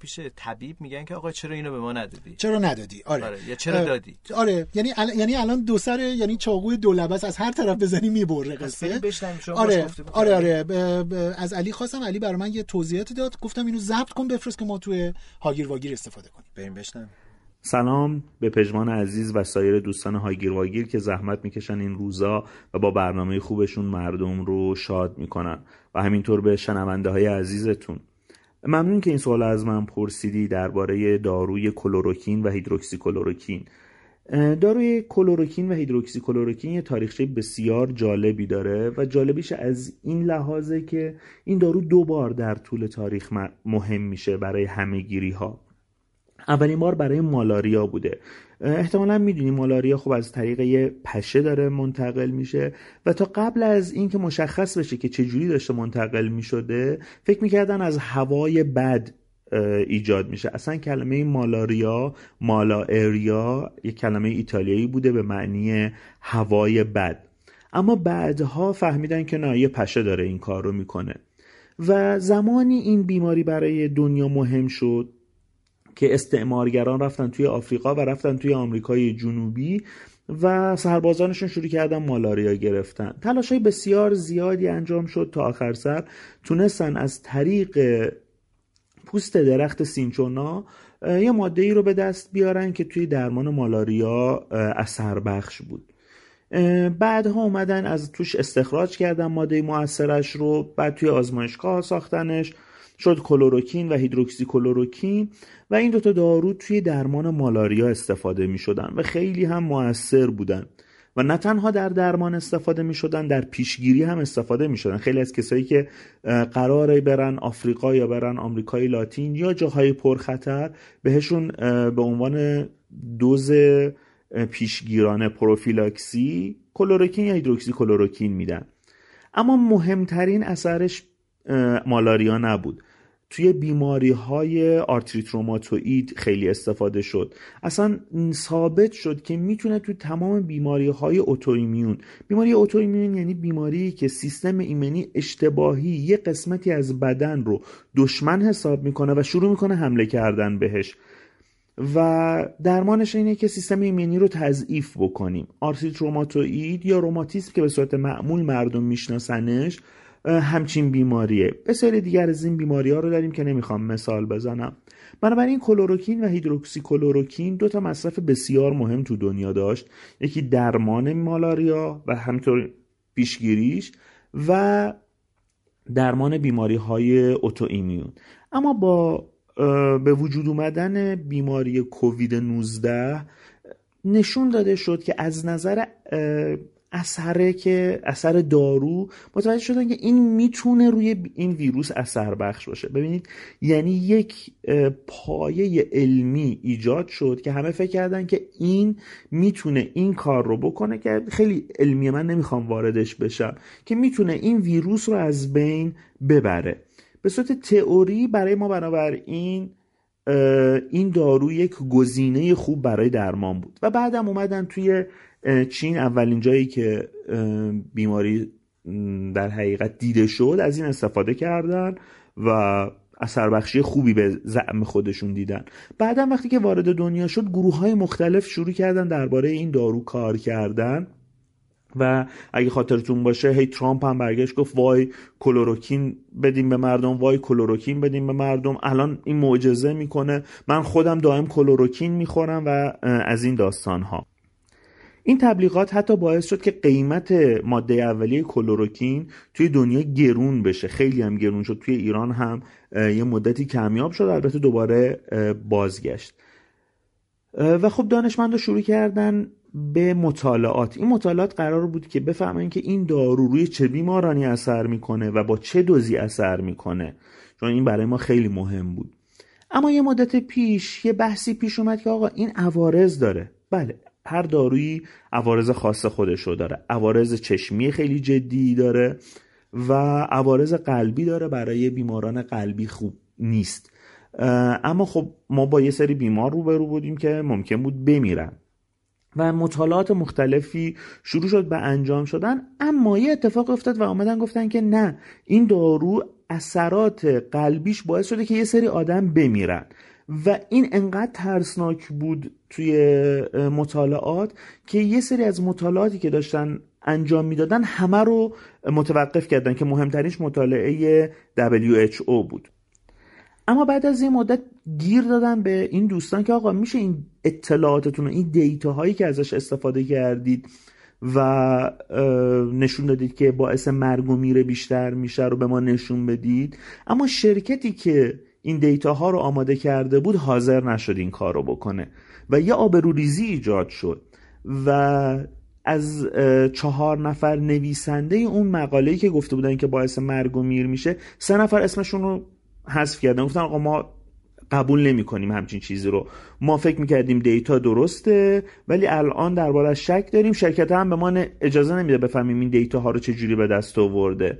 پیش طبیب میگن که آقا چرا اینو به ما ندادی؟ چرا ندادی؟ آره, آره، یا چرا دادی؟ آره یعنی ال... یعنی الان دو سر یعنی چاقوی دو لبس از هر طرف بزنی می‌بره قصه. بشنویم. آره. آره آره ب... ب... از علی خواستم علی برای من یه توضیحاتی داد. گفتم اینو ضبط کن بفرست که ما توی هاگیر واگیر استفاده کنیم. بریم بشنم سلام به پژمان عزیز و سایر دوستان هاگیر واگیر که زحمت می‌کشن این روزا و با برنامه خوبشون مردم رو شاد می‌کنن. و همینطور به شنونده های عزیزتون. ممنون که این سوال از من پرسیدی درباره داروی کلوروکین و هیدروکسی کلوروکین داروی کلوروکین و هیدروکسی کلوروکین یه تاریخچه بسیار جالبی داره و جالبیش از این لحاظه که این دارو دو بار در طول تاریخ مهم میشه برای همهگیری ها اولین بار برای مالاریا بوده. احتمالا می‌دونی مالاریا خب از طریق یه پشه داره منتقل میشه و تا قبل از اینکه مشخص بشه که چجوری داشته منتقل می‌شده فکر می‌کردن از هوای بد ایجاد میشه. اصلا کلمه مالاریا مالا اریا یک کلمه ایتالیایی بوده به معنی هوای بد. اما بعدها فهمیدن که نه یه پشه داره این کار رو می‌کنه. و زمانی این بیماری برای دنیا مهم شد که استعمارگران رفتن توی آفریقا و رفتن توی آمریکای جنوبی و سربازانشون شروع کردن مالاریا گرفتن. تلاش های بسیار زیادی انجام شد تا آخر سر. تونستن از طریق پوست درخت سینچونا یه ماده ای رو به دست بیارن که توی درمان مالاریا اثر بخش بود. بعدها اومدن از توش استخراج کردن ماده موثرش رو بعد توی آزمایشگاه ساختنش. شد کلوروکین و هیدروکسی کلوروکین و این دوتا دارو توی درمان مالاریا استفاده می شدن و خیلی هم موثر بودن. و نه تنها در درمان استفاده می شدن در پیشگیری هم استفاده می شدن خیلی از کسایی که قراره برن آفریقا یا برن آمریکای لاتین یا جاهای پرخطر بهشون به عنوان دوز پیشگیرانه پروفیلاکسی کلوروکین یا هیدروکسی کلوروکین میدن. اما مهمترین اثرش مالاریا نبود. توی بیماری های آرتریت روماتوئید خیلی استفاده شد. اصلا ثابت شد که می‌تونه تو تمام بیماری های autoimmune بیماری autoimmune یعنی بیماری که سیستم ایمنی اشتباهی یه قسمتی از بدن رو دشمن حساب می‌کنه و شروع می‌کنه حمله کردن بهش. و درمانش اینه که سیستم ایمنی رو تضعیف بکنیم. آرتریت روماتوئید یا روماتیسم که به صورت معمول مردم میشناسنش همچین بیماریه. بسیاری دیگر از این بیماری ها رو داریم که نمی‌خوام مثال بزنم. بنابراین کلوروکین و هیدروکسی کلوروکین دو تا مصرف بسیار مهم تو دنیا داشت. یکی درمان مالاریا و همینطور پیشگیریش و درمان بیماری های اوتوایمیون اما با به وجود اومدن بیماری کووید 19 نشون داده شد که از نظر اثره که اثر دارو متوجه شدن که این می‌تونه روی این ویروس اثر بخش باشه. ببینید یعنی یک پایه علمی ایجاد شد که همه فکر کردن که این می‌تونه این کار رو بکنه که خیلی علمی من نمی‌خوام واردش بشم که می‌تونه این ویروس رو از بین ببره. به صورت تئوری برای ما بنابراین این دارو یک گزینه خوب برای درمان بود. و بعدم اومدن توی چین اولین جایی که بیماری در حقیقت دیده شد از این استفاده کردن و اثر بخشی خوبی به زعم خودشون دیدن. بعدا وقتی که وارد دنیا شد گروه های مختلف شروع کردن درباره این دارو کار کردن و اگه خاطرتون باشه هی ترامپ هم برگشت گفت وای کلوروکین بدیم به مردم وای کلوروکین بدیم به مردم. الان این معجزه می‌کنه. من خودم دائم کلوروکین می‌خورم و از این داستان ها این تبلیغات حتی باعث شد که قیمت ماده اولیه کلوروکین توی دنیا گرون بشه. خیلی هم گرون شد. توی ایران هم یه مدتی کمیاب شد. البته دوباره بازگشت. و خب دانشمندا شروع کردن به مطالعات. این مطالعات قرار بود که بفهمن که این دارو روی چه بیمارانی اثر می‌کنه و با چه دوزی اثر می‌کنه. چون این برای ما خیلی مهم بود. اما یه مدت پیش یه بحثی پیش اومد که آقا این عوارض داره. بله هر دارویی عوارض خاص خودش رو داره. عوارض چشمی خیلی جدی داره و عوارض قلبی داره برای بیماران قلبی خوب نیست. اما خب ما با یه سری بیمار روبرو بودیم که ممکن بود بمیرن. و مطالعات مختلفی شروع شد به انجام شدن. اما یه اتفاق افتاد و آمدن گفتن که نه این دارو اثرات قلبیش باعث شده که یه سری آدم بمیرن. و این انقدر ترسناک بود توی مطالعات که یه سری از مطالعاتی که داشتن انجام می‌دادن همه رو متوقف کردن که مهمترینش مطالعه WHO بود. اما بعد از این مدت گیر دادن به این دوستان که آقا میشه این اطلاعاتتون این دیتا هایی که ازش استفاده کردید و نشون دادید که باعث مرگ و میره بیشتر میشه رو به ما نشون بدید. اما شرکتی که این دیتا ها رو آماده کرده بود حاضر نشد این کار رو بکنه. و یه آبروریزی ایجاد شد و از چهار نفر نویسنده اون مقاله‌ای که گفته بودن که باعث مرگ و میر میشه سه نفر اسمشون رو حذف کردن. گفتن آقا ما قبول نمی کنیم همچین چیزی رو. ما فکر می‌کردیم دیتا درسته ولی الان درباره شک داریم. شرکت هم به ما اجازه نمیده بفهمیم این دیتا ها رو چجوری به دست آورده.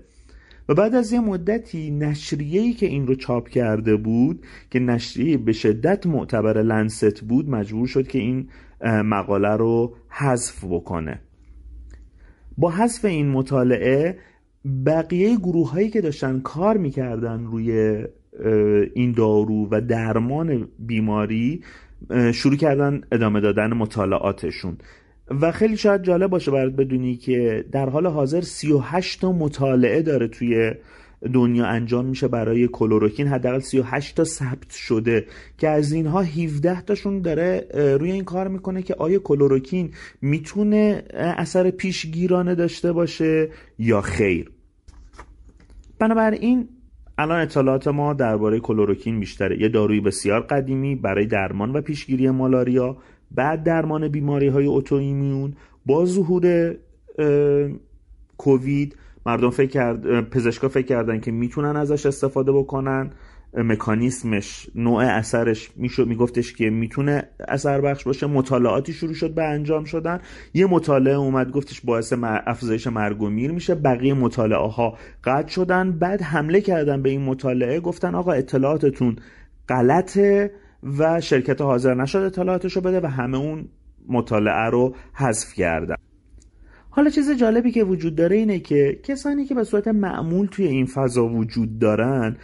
و بعد از یه مدتی نشریه‌ای که این رو چاپ کرده بود که نشریه به شدت معتبر لنست بود مجبور شد که این مقاله رو حذف بکنه. با حذف این مطالعه بقیه گروه هایی که داشتن کار می‌کردن روی این دارو و درمان بیماری شروع کردن ادامه دادن مطالعاتشون. و خیلی شاید جالب باشه برات بدونی که در حال حاضر 38 تا مطالعه داره توی دنیا انجام میشه برای کلوروکین. حداقل 38 تا ثبت شده که از اینها 17 تاشون داره روی این کار می‌کنه که آیا کلوروکین می‌تونه اثر پیشگیرانه داشته باشه یا خیر. بنابراین الان اطلاعات ما درباره کلوروکین بیشتره. یه داروی بسیار قدیمی برای درمان و پیشگیری مالاریا بعد درمان بیماری های اتوایمیون با ظهور کووید مردم فکر کرد پزشکا فکر کردن که می‌تونن ازش استفاده بکنن. مکانیسمش نوع اثرش می‌شد میگفتش که می‌تونه اثر بخش باشه. مطالعاتی شروع شد به انجام شدن. یه مطالعه اومد گفتش باعث افزایش مرگ و میر میشه. بقیه مطالعه ها قطع شدن. بعد حمله کردن به این مطالعه گفتن آقا اطلاعاتتون غلطه. و شرکت حاضر نشد اطلاعاتشو بده و همه اون مطالعه رو حذف کردن. حالا چیز جالبی که وجود داره اینه که کسانی که به صورت معمول توی این فضا وجود دارن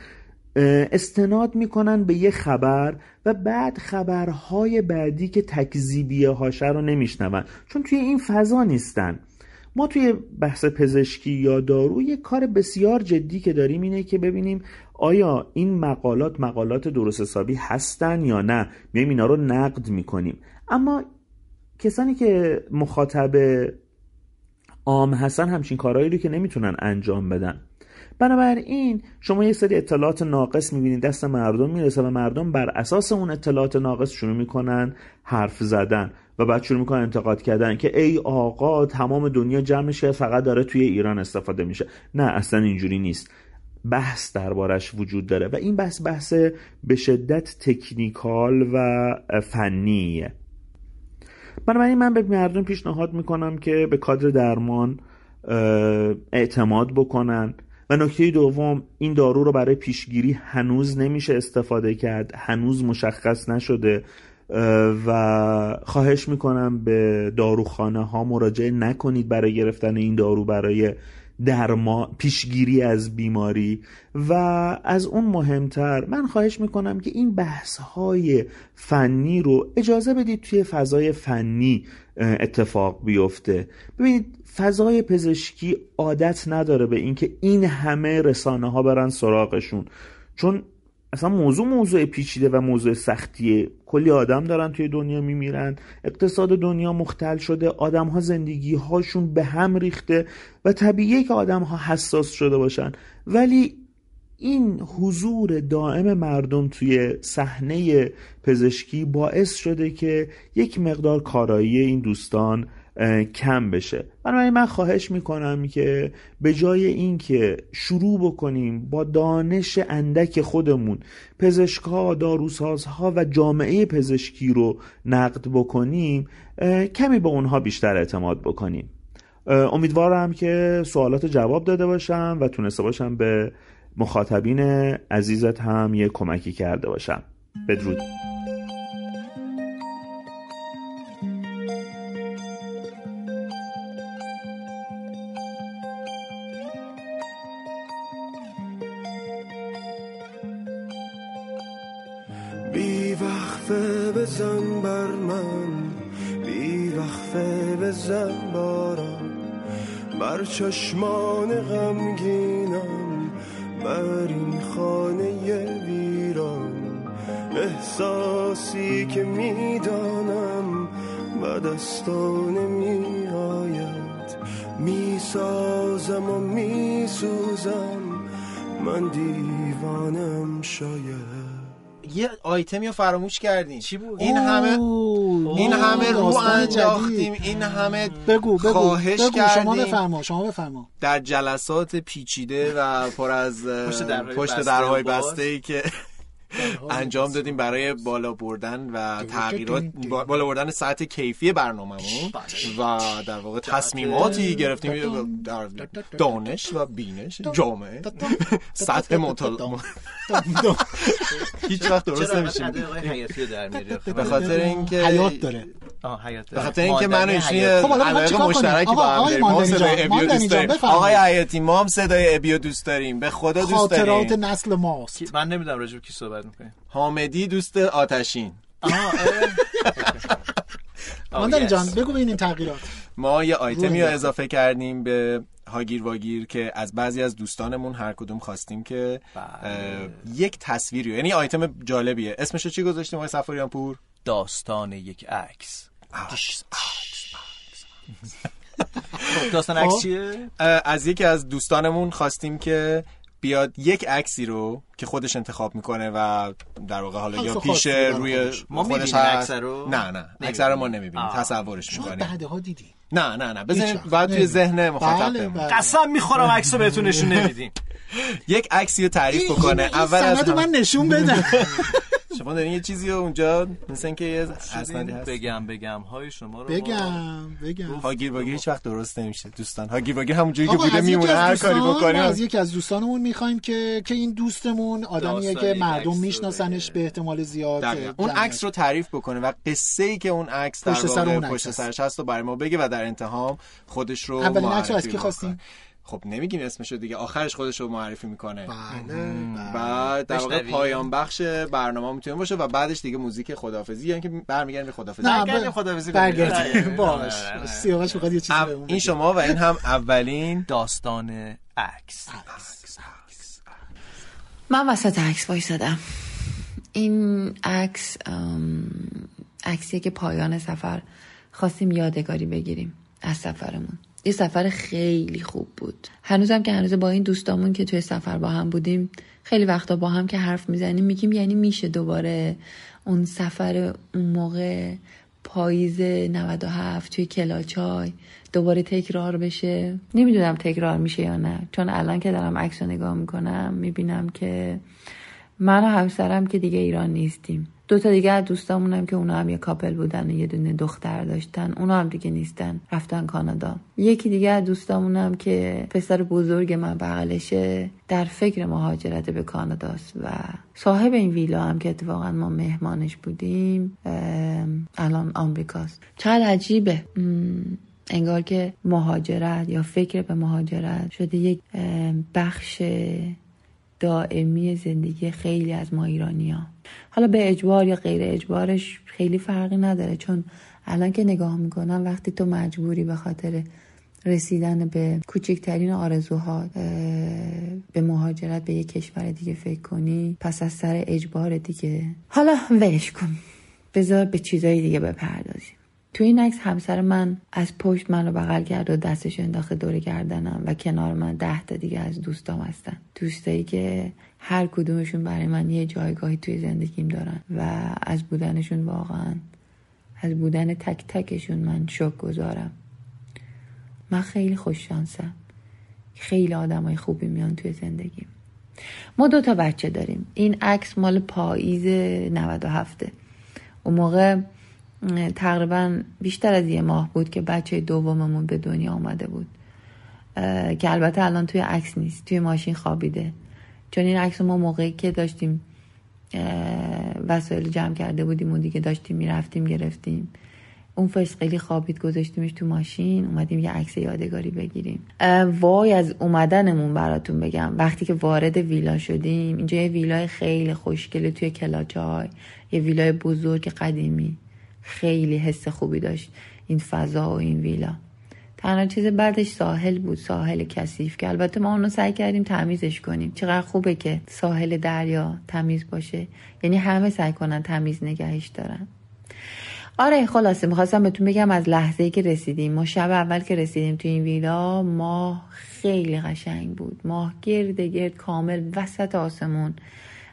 استناد می‌کنن به یه خبر و بعد خبرهای بعدی که تکذیبیه هاشه رو نمیشنون. چون توی این فضا نیستن. ما توی بحث پزشکی یا دارو یه کار بسیار جدی که داریم اینه که ببینیم آیا این مقالات مقالات درست حسابی هستن یا نه؟ میایم اینا رو نقد می‌کنیم. اما کسانی که مخاطب عام هستن همچین کارهایی رو که نمی‌تونن انجام بدن. بنابراین شما یه سری اطلاعات ناقص می‌بینید. دست مردم می‌رسه و مردم بر اساس اون اطلاعات ناقص شروع می‌کنن حرف زدن و بعد شروع می‌کنن انتقاد کردن که ای آقا تمام دنیا جمعش کرد فقط داره توی ایران استفاده میشه. نه اصلا اینجوری نیست. بحث دربارش وجود داره و این بحث بحث به شدت تکنیکال و فنیه. بنابراین من به مردم پیشنهاد می‌کنم که به کادر درمان اعتماد بکنن و نکته دوم این دارو رو برای پیشگیری هنوز نمیشه استفاده کرد هنوز مشخص نشده و خواهش می‌کنم به داروخانه ها مراجعه نکنید برای گرفتن این دارو برای درما پیشگیری از بیماری و از اون مهمتر من خواهش می‌کنم که این بحث های فنی رو اجازه بدید توی فضای فنی اتفاق بیفته. ببینید فضای پزشکی عادت نداره به اینکه این همه رسانه ها برن سراغشون. چون اصلا موضوع موضوع پیچیده و موضوع سختیه. کلی آدم دارن توی دنیا میمیرن. اقتصاد دنیا مختل شده آدم ها زندگی هاشون به هم ریخته و طبیعیه که آدم ها حساس شده باشن. ولی این حضور دائم مردم توی صحنه پزشکی باعث شده که یک مقدار کارایی این دوستان کم بشه. بنابراین من خواهش می‌کنم که به جای اینکه شروع بکنیم با دانش اندک خودمون پزشکها داروسازها و جامعه پزشکی رو نقد بکنیم کمی به اونها بیشتر اعتماد بکنیم. امیدوارم که سوالات جواب داده باشم و تونسته باشم به مخاطبین عزیزت هم یه کمکی کرده باشم. بدرود. چشمان غمگینم بر این خانه ویران. احساسی که می‌دانم و دستا نمی آید می‌سازم و میسوزم. من دیوانم شاید یه آیتمی رو فراموش کردیم چی بود؟ این همه اوه، این همه رو. انداختیم این همه بگو بگو خواهش بگو شما کردیم. بفرما شما بفرما در جلسات پیچیده و پر از پشت درهای. بسته ای که انجام دادیم برای بالا بردن و تغییرات با- بالا بردن سطح کیفی برنامهمون و در واقع تصمیماتی گرفتیم در دانش و بینش جامعه سطح مطالعه هیچ وقت درست نمیشیم به خاطر اینکه حیات داره به خاطر اینکه من ایشون خب، حالا می‌خوایم علاقه؟ مشترکی آقا، با هم داریم ما صدای ابیو دوست داریم. آقای حیاتی ما هم صدای ابیو دوست داریم. به خدا دوست خاطرات داریم نسل ماست. من نمی‌دونم راجع به کی صحبت می‌کنیم. حامدی دوست آتشین. ماندنی جان بگو این تغییرات. ما یه آیتمی رو اضافه کردیم به هاگیر واگیر که از بعضی از دوستانمون هر کدوم خواستیم که اه، یک تصویری یعنی آیتم جالبیه. اسمشو چی گذاشتیم آقای سفاریان پور داستان یک عکس. داستان عکس چیه؟ اه، از یکی از دوستانمون خواستیم که بیاد یک عکسی رو که خودش انتخاب می‌کنه و در واقع حالا یا خاصی پیش روی خودش. ما خودش. عکس رو؟ نه نه عکس رو ما نمی‌بینیم. تصورش شما می‌کنیم. بعده ها دیدی. نه نه نه. وقت. بعد توی. ذهن مخاطب بله بمونه. بله. قسم می‌خورم عکس رو بهتون نشون نمیدیم. یک عکسی رو تعریف بکنه. اول از من نشون بدم. شما دارین یه چیزی رو اونجا مثل اینکه یه اسنادی هست. بگم بگم. های شما رو بگم بگم. هاگیر واگیر هیچ وقت درست نمیشه دوستان. هاگیر واگیر همونجوری که بوده میمونه از هر کاری ما از بکنیم یکی از دوستانمون می‌خوایم که که این دوستمون آدمیه که مردم میشناسنش به احتمال زیاد. اون عکس رو تعریف بکنه و قصه ای که اون عکس در پشت سر اون پشت. سرش هست رو برای ما بگه و در انتها خودش رو اولین عکس از کی بکنه. خواستیم؟ خب نمیگیم اسمش رو دیگه آخرش خودش رو معرفی می‌کنه بله بله. بعد در واقع. پایان بخش برنامه می‌تونه باشه و بعدش دیگه موزیک خدافزی یعنی که برمیگردیم به خدافزی نه برگردیم ب- خداحافظی کنیم. برگردیم باش نه، نه، نه. سیاوش می‌خواد یه چیزی این. شما و این هم اولین داستان عکس من وسط عکس وایسادم این عکس عکسیه که پایان سفر خواستیم یادگاری بگیریم از سفرمون یه سفر خیلی خوب بود. هنوزم که هنوز با این دوستامون که توی سفر با هم بودیم خیلی وقتا با هم که حرف می‌زنیم میگیم یعنی میشه دوباره اون سفر اون موقع پاییز 97 توی کلاچای دوباره تکرار بشه. نمی‌دونم تکرار میشه یا نه چون الان که دارم عکس نگاه می‌کنم می‌بینم که من و همسرم که دیگه ایران نیستیم. دو تا دیگه از دوستامونم که اونا هم یه کاپل بودن و یه دونه دختر داشتن اونا هم دیگه نیستن رفتن کانادا. یکی دیگه از دوستامونم که پسر بزرگ من بغلشه در فکر مهاجرت به کاناداست و صاحب این ویلا هم که اتفاقا ما مهمانش بودیم الان آمریکاست. چقدر عجیبه. انگار که مهاجرت یا فکر به مهاجرت شده یک بخش دائمی زندگی خیلی از ما ایرانی ها. حالا به اجبار یا غیر اجبارش خیلی فرقی نداره چون الان که نگاه می‌کنم وقتی تو مجبوری به خاطر رسیدن به کوچکترین آرزوها به مهاجرت به یک کشور دیگه فکر کنی پس از سر اجبار دیگه. حالا ولش کن. بذار به چیزای دیگه بپردازیم. تو این عکس همسر من از پشت منو بغل کرد و دستش انداخته دور گردنم و کنار من ده تا دیگه از دوستام هستن. دوستایی که هر کدومشون برای من یه جایگاهی توی زندگیم دارن و از بودنشون واقعا از بودن تک تکشون من شک گذارم. من خیلی خوش شانسم خیلی آدمای خوبی میان توی زندگیم. ما دو تا بچه داریم. این عکس مال پاییز 97 اون موقع تقریبا بیشتر از یه ماه بود که بچه دوممون به دنیا آمده بود. که البته الان توی عکس نیست توی ماشین خوابیده. چون این عکس ما موقعی که داشتیم وسایل جمع کرده بودیم و دیگه داشتیم می‌رفتیم گرفتیم. اون فسقلی خوابید گذاشتیمش تو ماشین اومدیم یه عکس یادگاری بگیریم. وای از اومدنمون براتون بگم. وقتی که وارد ویلا شدیم اینجا یه ویلای خیلی خوشگله توی کلاچای یه ویلای بزرگ قدیمی. خیلی حس خوبی داشت این فضا و این ویلا. تنها چیز بعدش ساحل بود ساحل کثیف که البته ما اونو سعی کردیم تمیزش کنیم. چقدر خوبه که ساحل دریا تمیز باشه. یعنی همه سعی کنن تمیز نگهش دارن. آره خلاصه می‌خواستم بهتون بگم از لحظه ای که رسیدیم. ما شب اول که رسیدیم تو این ویلا ماه خیلی قشنگ بود. ماه گرد گرد کامل وسط آسمون.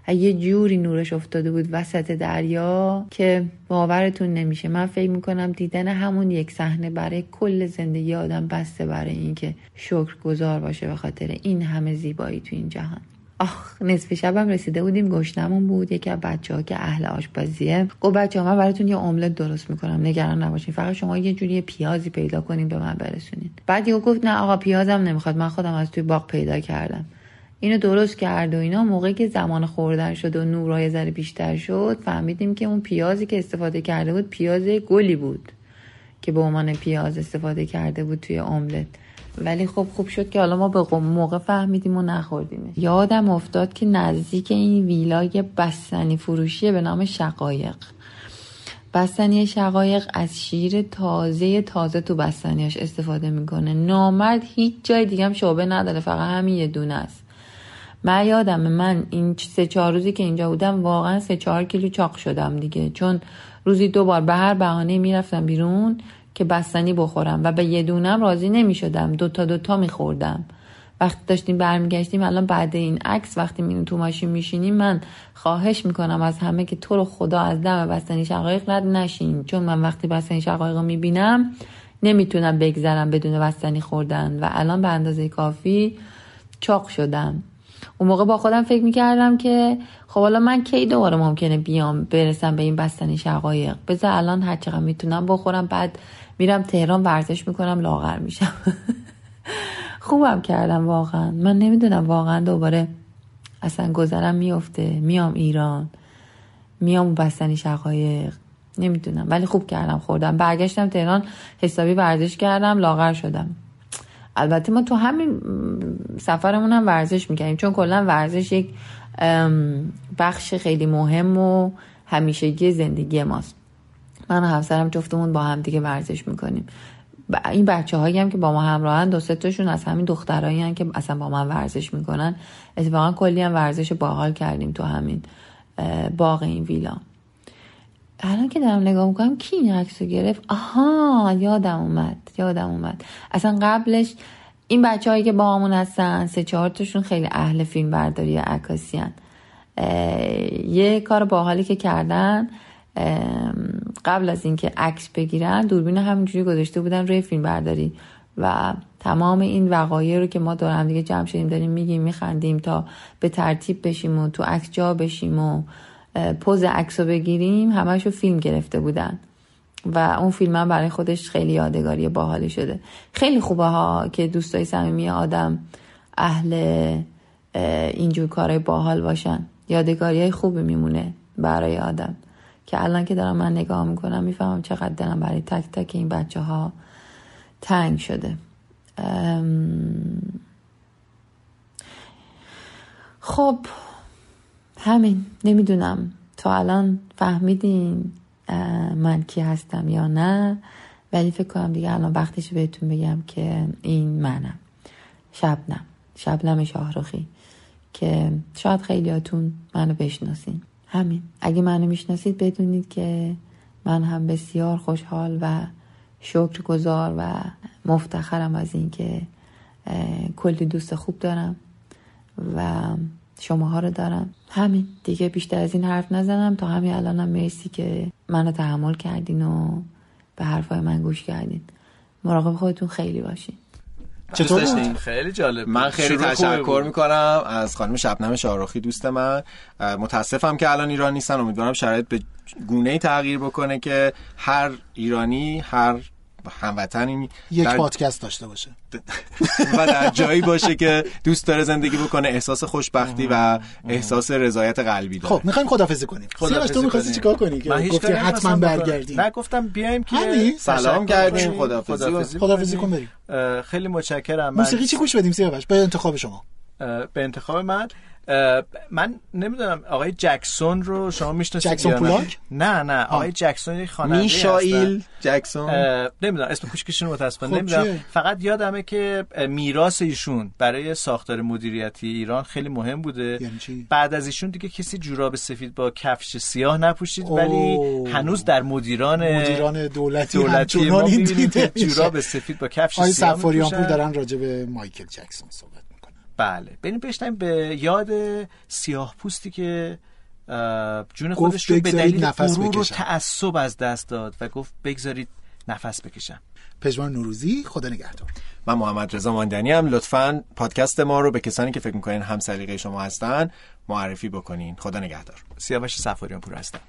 یه جوری نورش افتاده بود وسط دریا که باورتون نمیشه. من فکر می‌کنم دیدن همون یک صحنه برای کل زندگی آدم بسته برای اینکه شکر گذار باشه به خاطر این همه زیبایی تو این جهان. آخ نصف شبم رسیده بودیم گشنمون بود یکی از بچه ها که اهل آشپزیه. گفت بچه ها من براتون یه املت درست می‌کنم نگران نباشین. فقط شما یه جوری پیازی پیدا کنین به من برسونین. بعد یهو گفت نه آقا پیازم نمی‌خواد من خودم از توی باغ پیدا کردم. اینو درست کرد و اینا. موقعی که زمان خوردن شد و نورای ذره بیشتر شد فهمیدیم که اون پیازی که استفاده کرده بود پیاز گلی بود که به عنوان پیاز استفاده کرده بود توی املت. ولی خب خوب شد که حالا ما به موقع فهمیدیم و نخوردیم یادم افتاد که نزدیک این ویلای بستنی فروشیه به نام شقایق. بستنی شقایق از شیر تازه تازه تو بستنیاش استفاده می‌کنه. نامرد هیچ جای دیگه هم شعبه نداره فقط همین یه دونه است. من یادم من این سه چهار روزی که اینجا بودم واقعا سه چهار کیلو چاق شدم دیگه. چون روزی دو بار به هر بهانه می‌رفتم بیرون که بستنی بخورم و به یه دونم راضی نمی‌شدم. دوتا دوتا میخوردم. وقتی داشتیم برمیگشتیم الان بعد این عکس وقتی می تو ماشین میشینیم من خواهش می‌کنم از همه که تو رو خدا از دم بستنی شقایق رد نشین. چون من وقتی بستنی شقایق رو می‌بینم نمی‌تونم بگذرم بدون بستنی خوردن و الان به اندازه کافی چاق شدم. اون موقع با خودم فکر می‌کردم که خب حالا من کی دوباره ممکنه بیام برسم به این بستنی شقایق؟ بذار الان هر چقدر می‌تونم بخورم بعد میرم تهران ورزش می‌کنم لاغر میشم. خوبم کردم واقعا. من نمی‌دونم واقعا دوباره اصلا گذرم میفته میام ایران. میام بستنی شقایق. نمی‌دونم. ولی خوب کردم خوردم. برگشتم تهران حسابی ورزش کردم لاغر شدم. البته ما تو همین سفرمون هم ورزش می‌کنیم چون کلا ورزش یک بخش خیلی مهم و همیشگی زندگی ماست. من و همسرم جفتمون با هم دیگه ورزش می‌کنیم. این بچه هایی هم که با ما همراهن دو تاشون از همین دخترایی هن که اصلا با من ورزش می‌کنن. اتفاقا کلی هم ورزش باحال کردیم تو همین باغ این ویلا. الان که دارم نگاه می‌کنم کی این عکس رو گرفت آها یادم اومد یادم اومد اصلا قبلش این بچه هایی که با همون هستن سه چهار تاشون خیلی اهل فیلم برداری عکاسی هن. یه کار باحالی که کردن قبل از اینکه عکس بگیرن دوربین همینجوری گذاشته بودن روی فیلم برداری و تمام این وقایع رو که ما دور دیگه جمع شدیم داریم میگیم میخندیم تا به ترتیب بشیم و تو عکس جا بشیم و پوز عکس رو بگیریم همش رو فیلم گرفته بودن. و اون فیلم هم برای خودش خیلی یادگاری باحالی شده. خیلی خوبه ها که دوستای صمیمی آدم اهل اه، اینجور کارهای باحال باشن. یادگاری های خوبی میمونه برای آدم. که الان که دارم من نگاه می‌کنم می‌فهمم چقدر دلم برای تک تک این بچه ها تنگ شده. خب همین. نمی‌دونم. تا الان فهمیدین من کی هستم یا نه. ولی فکر کنم دیگه الان وقتش بهتون بگم که این منم. شبنم. شبنم شاهرخی. که شاید خیلیاتون منو بشناسین. همین. اگه منو می‌شناسید بدونید که من هم بسیار خوشحال و شکرگزار و مفتخرم از اینکه کلی دوست خوب دارم و شماها رو دارم. همین. دیگه بیشتر از این حرف نزنم. تا همین الانم مرسی که منو تحمل کردین و به حرفای من گوش کردین. مراقب خودتون خیلی باشین. چطور؟ خیلی جالب من. خیلی تشکر. می‌کنم از خانم شبنم شاروخی دوست من. متاسفم که الان ایران نیستن. امیدوارم شرایط به گونه ای تغییر بکنه که هر ایرانی هر هموطنی یک در- پادکست داشته باشه. و در جایی باشه که دوست داره زندگی بکنه احساس خوشبختی و احساس رضایت قلبی داره. خب می‌خوایم خدافظی کنیم. سیاوش تو می‌خواستی. چیکار کنی که گفتی حتما. برگردیم. نه گفتم بیایم که؟ سلام کردیم، خداحافظی. کنیم. کن بریم خیلی متشکرم. من موسیقی چی گوش بدیم؟ سیاوش به انتخاب شما. به انتخاب من. من نمی‌دونم آقای جکسون رو شما می‌شناسید جکسون؟ پولاک؟ نه نه آقای جکسون یک خواننده میشائیل جکسون نمی‌دونم اسم کوچکشون رو متاسفانه خب نمی‌دونم؟ فقط یادمه که میراث ایشون برای ساختار مدیریتی ایران خیلی مهم بوده یعنی؟ بعد از ایشون دیگه کسی جوراب سفید با کفش سیاه نپوشید. ولی هنوز در مدیران مدیران دولتی, دولتی ما همچنان این دیده جوراب سفید با کفش آقای سیاه سفاریان پور. دارن راجع به مایکل جکسون صحبت بله. بریم بشنیم به یاد سیاه پوستی که جون خودش رو به دلیل نفس غرور و. تعصب از دست داد و گفت بگذارید نفس بکشم. پژمان نوروزی خدا نگهدار. من محمد رضا ماندنی هم لطفا پادکست ما رو به کسانی که فکر می‌کنین هم سلیقه شما هستن معرفی بکنین. خدا نگهدار. سیاوش سفاریان پور هستم.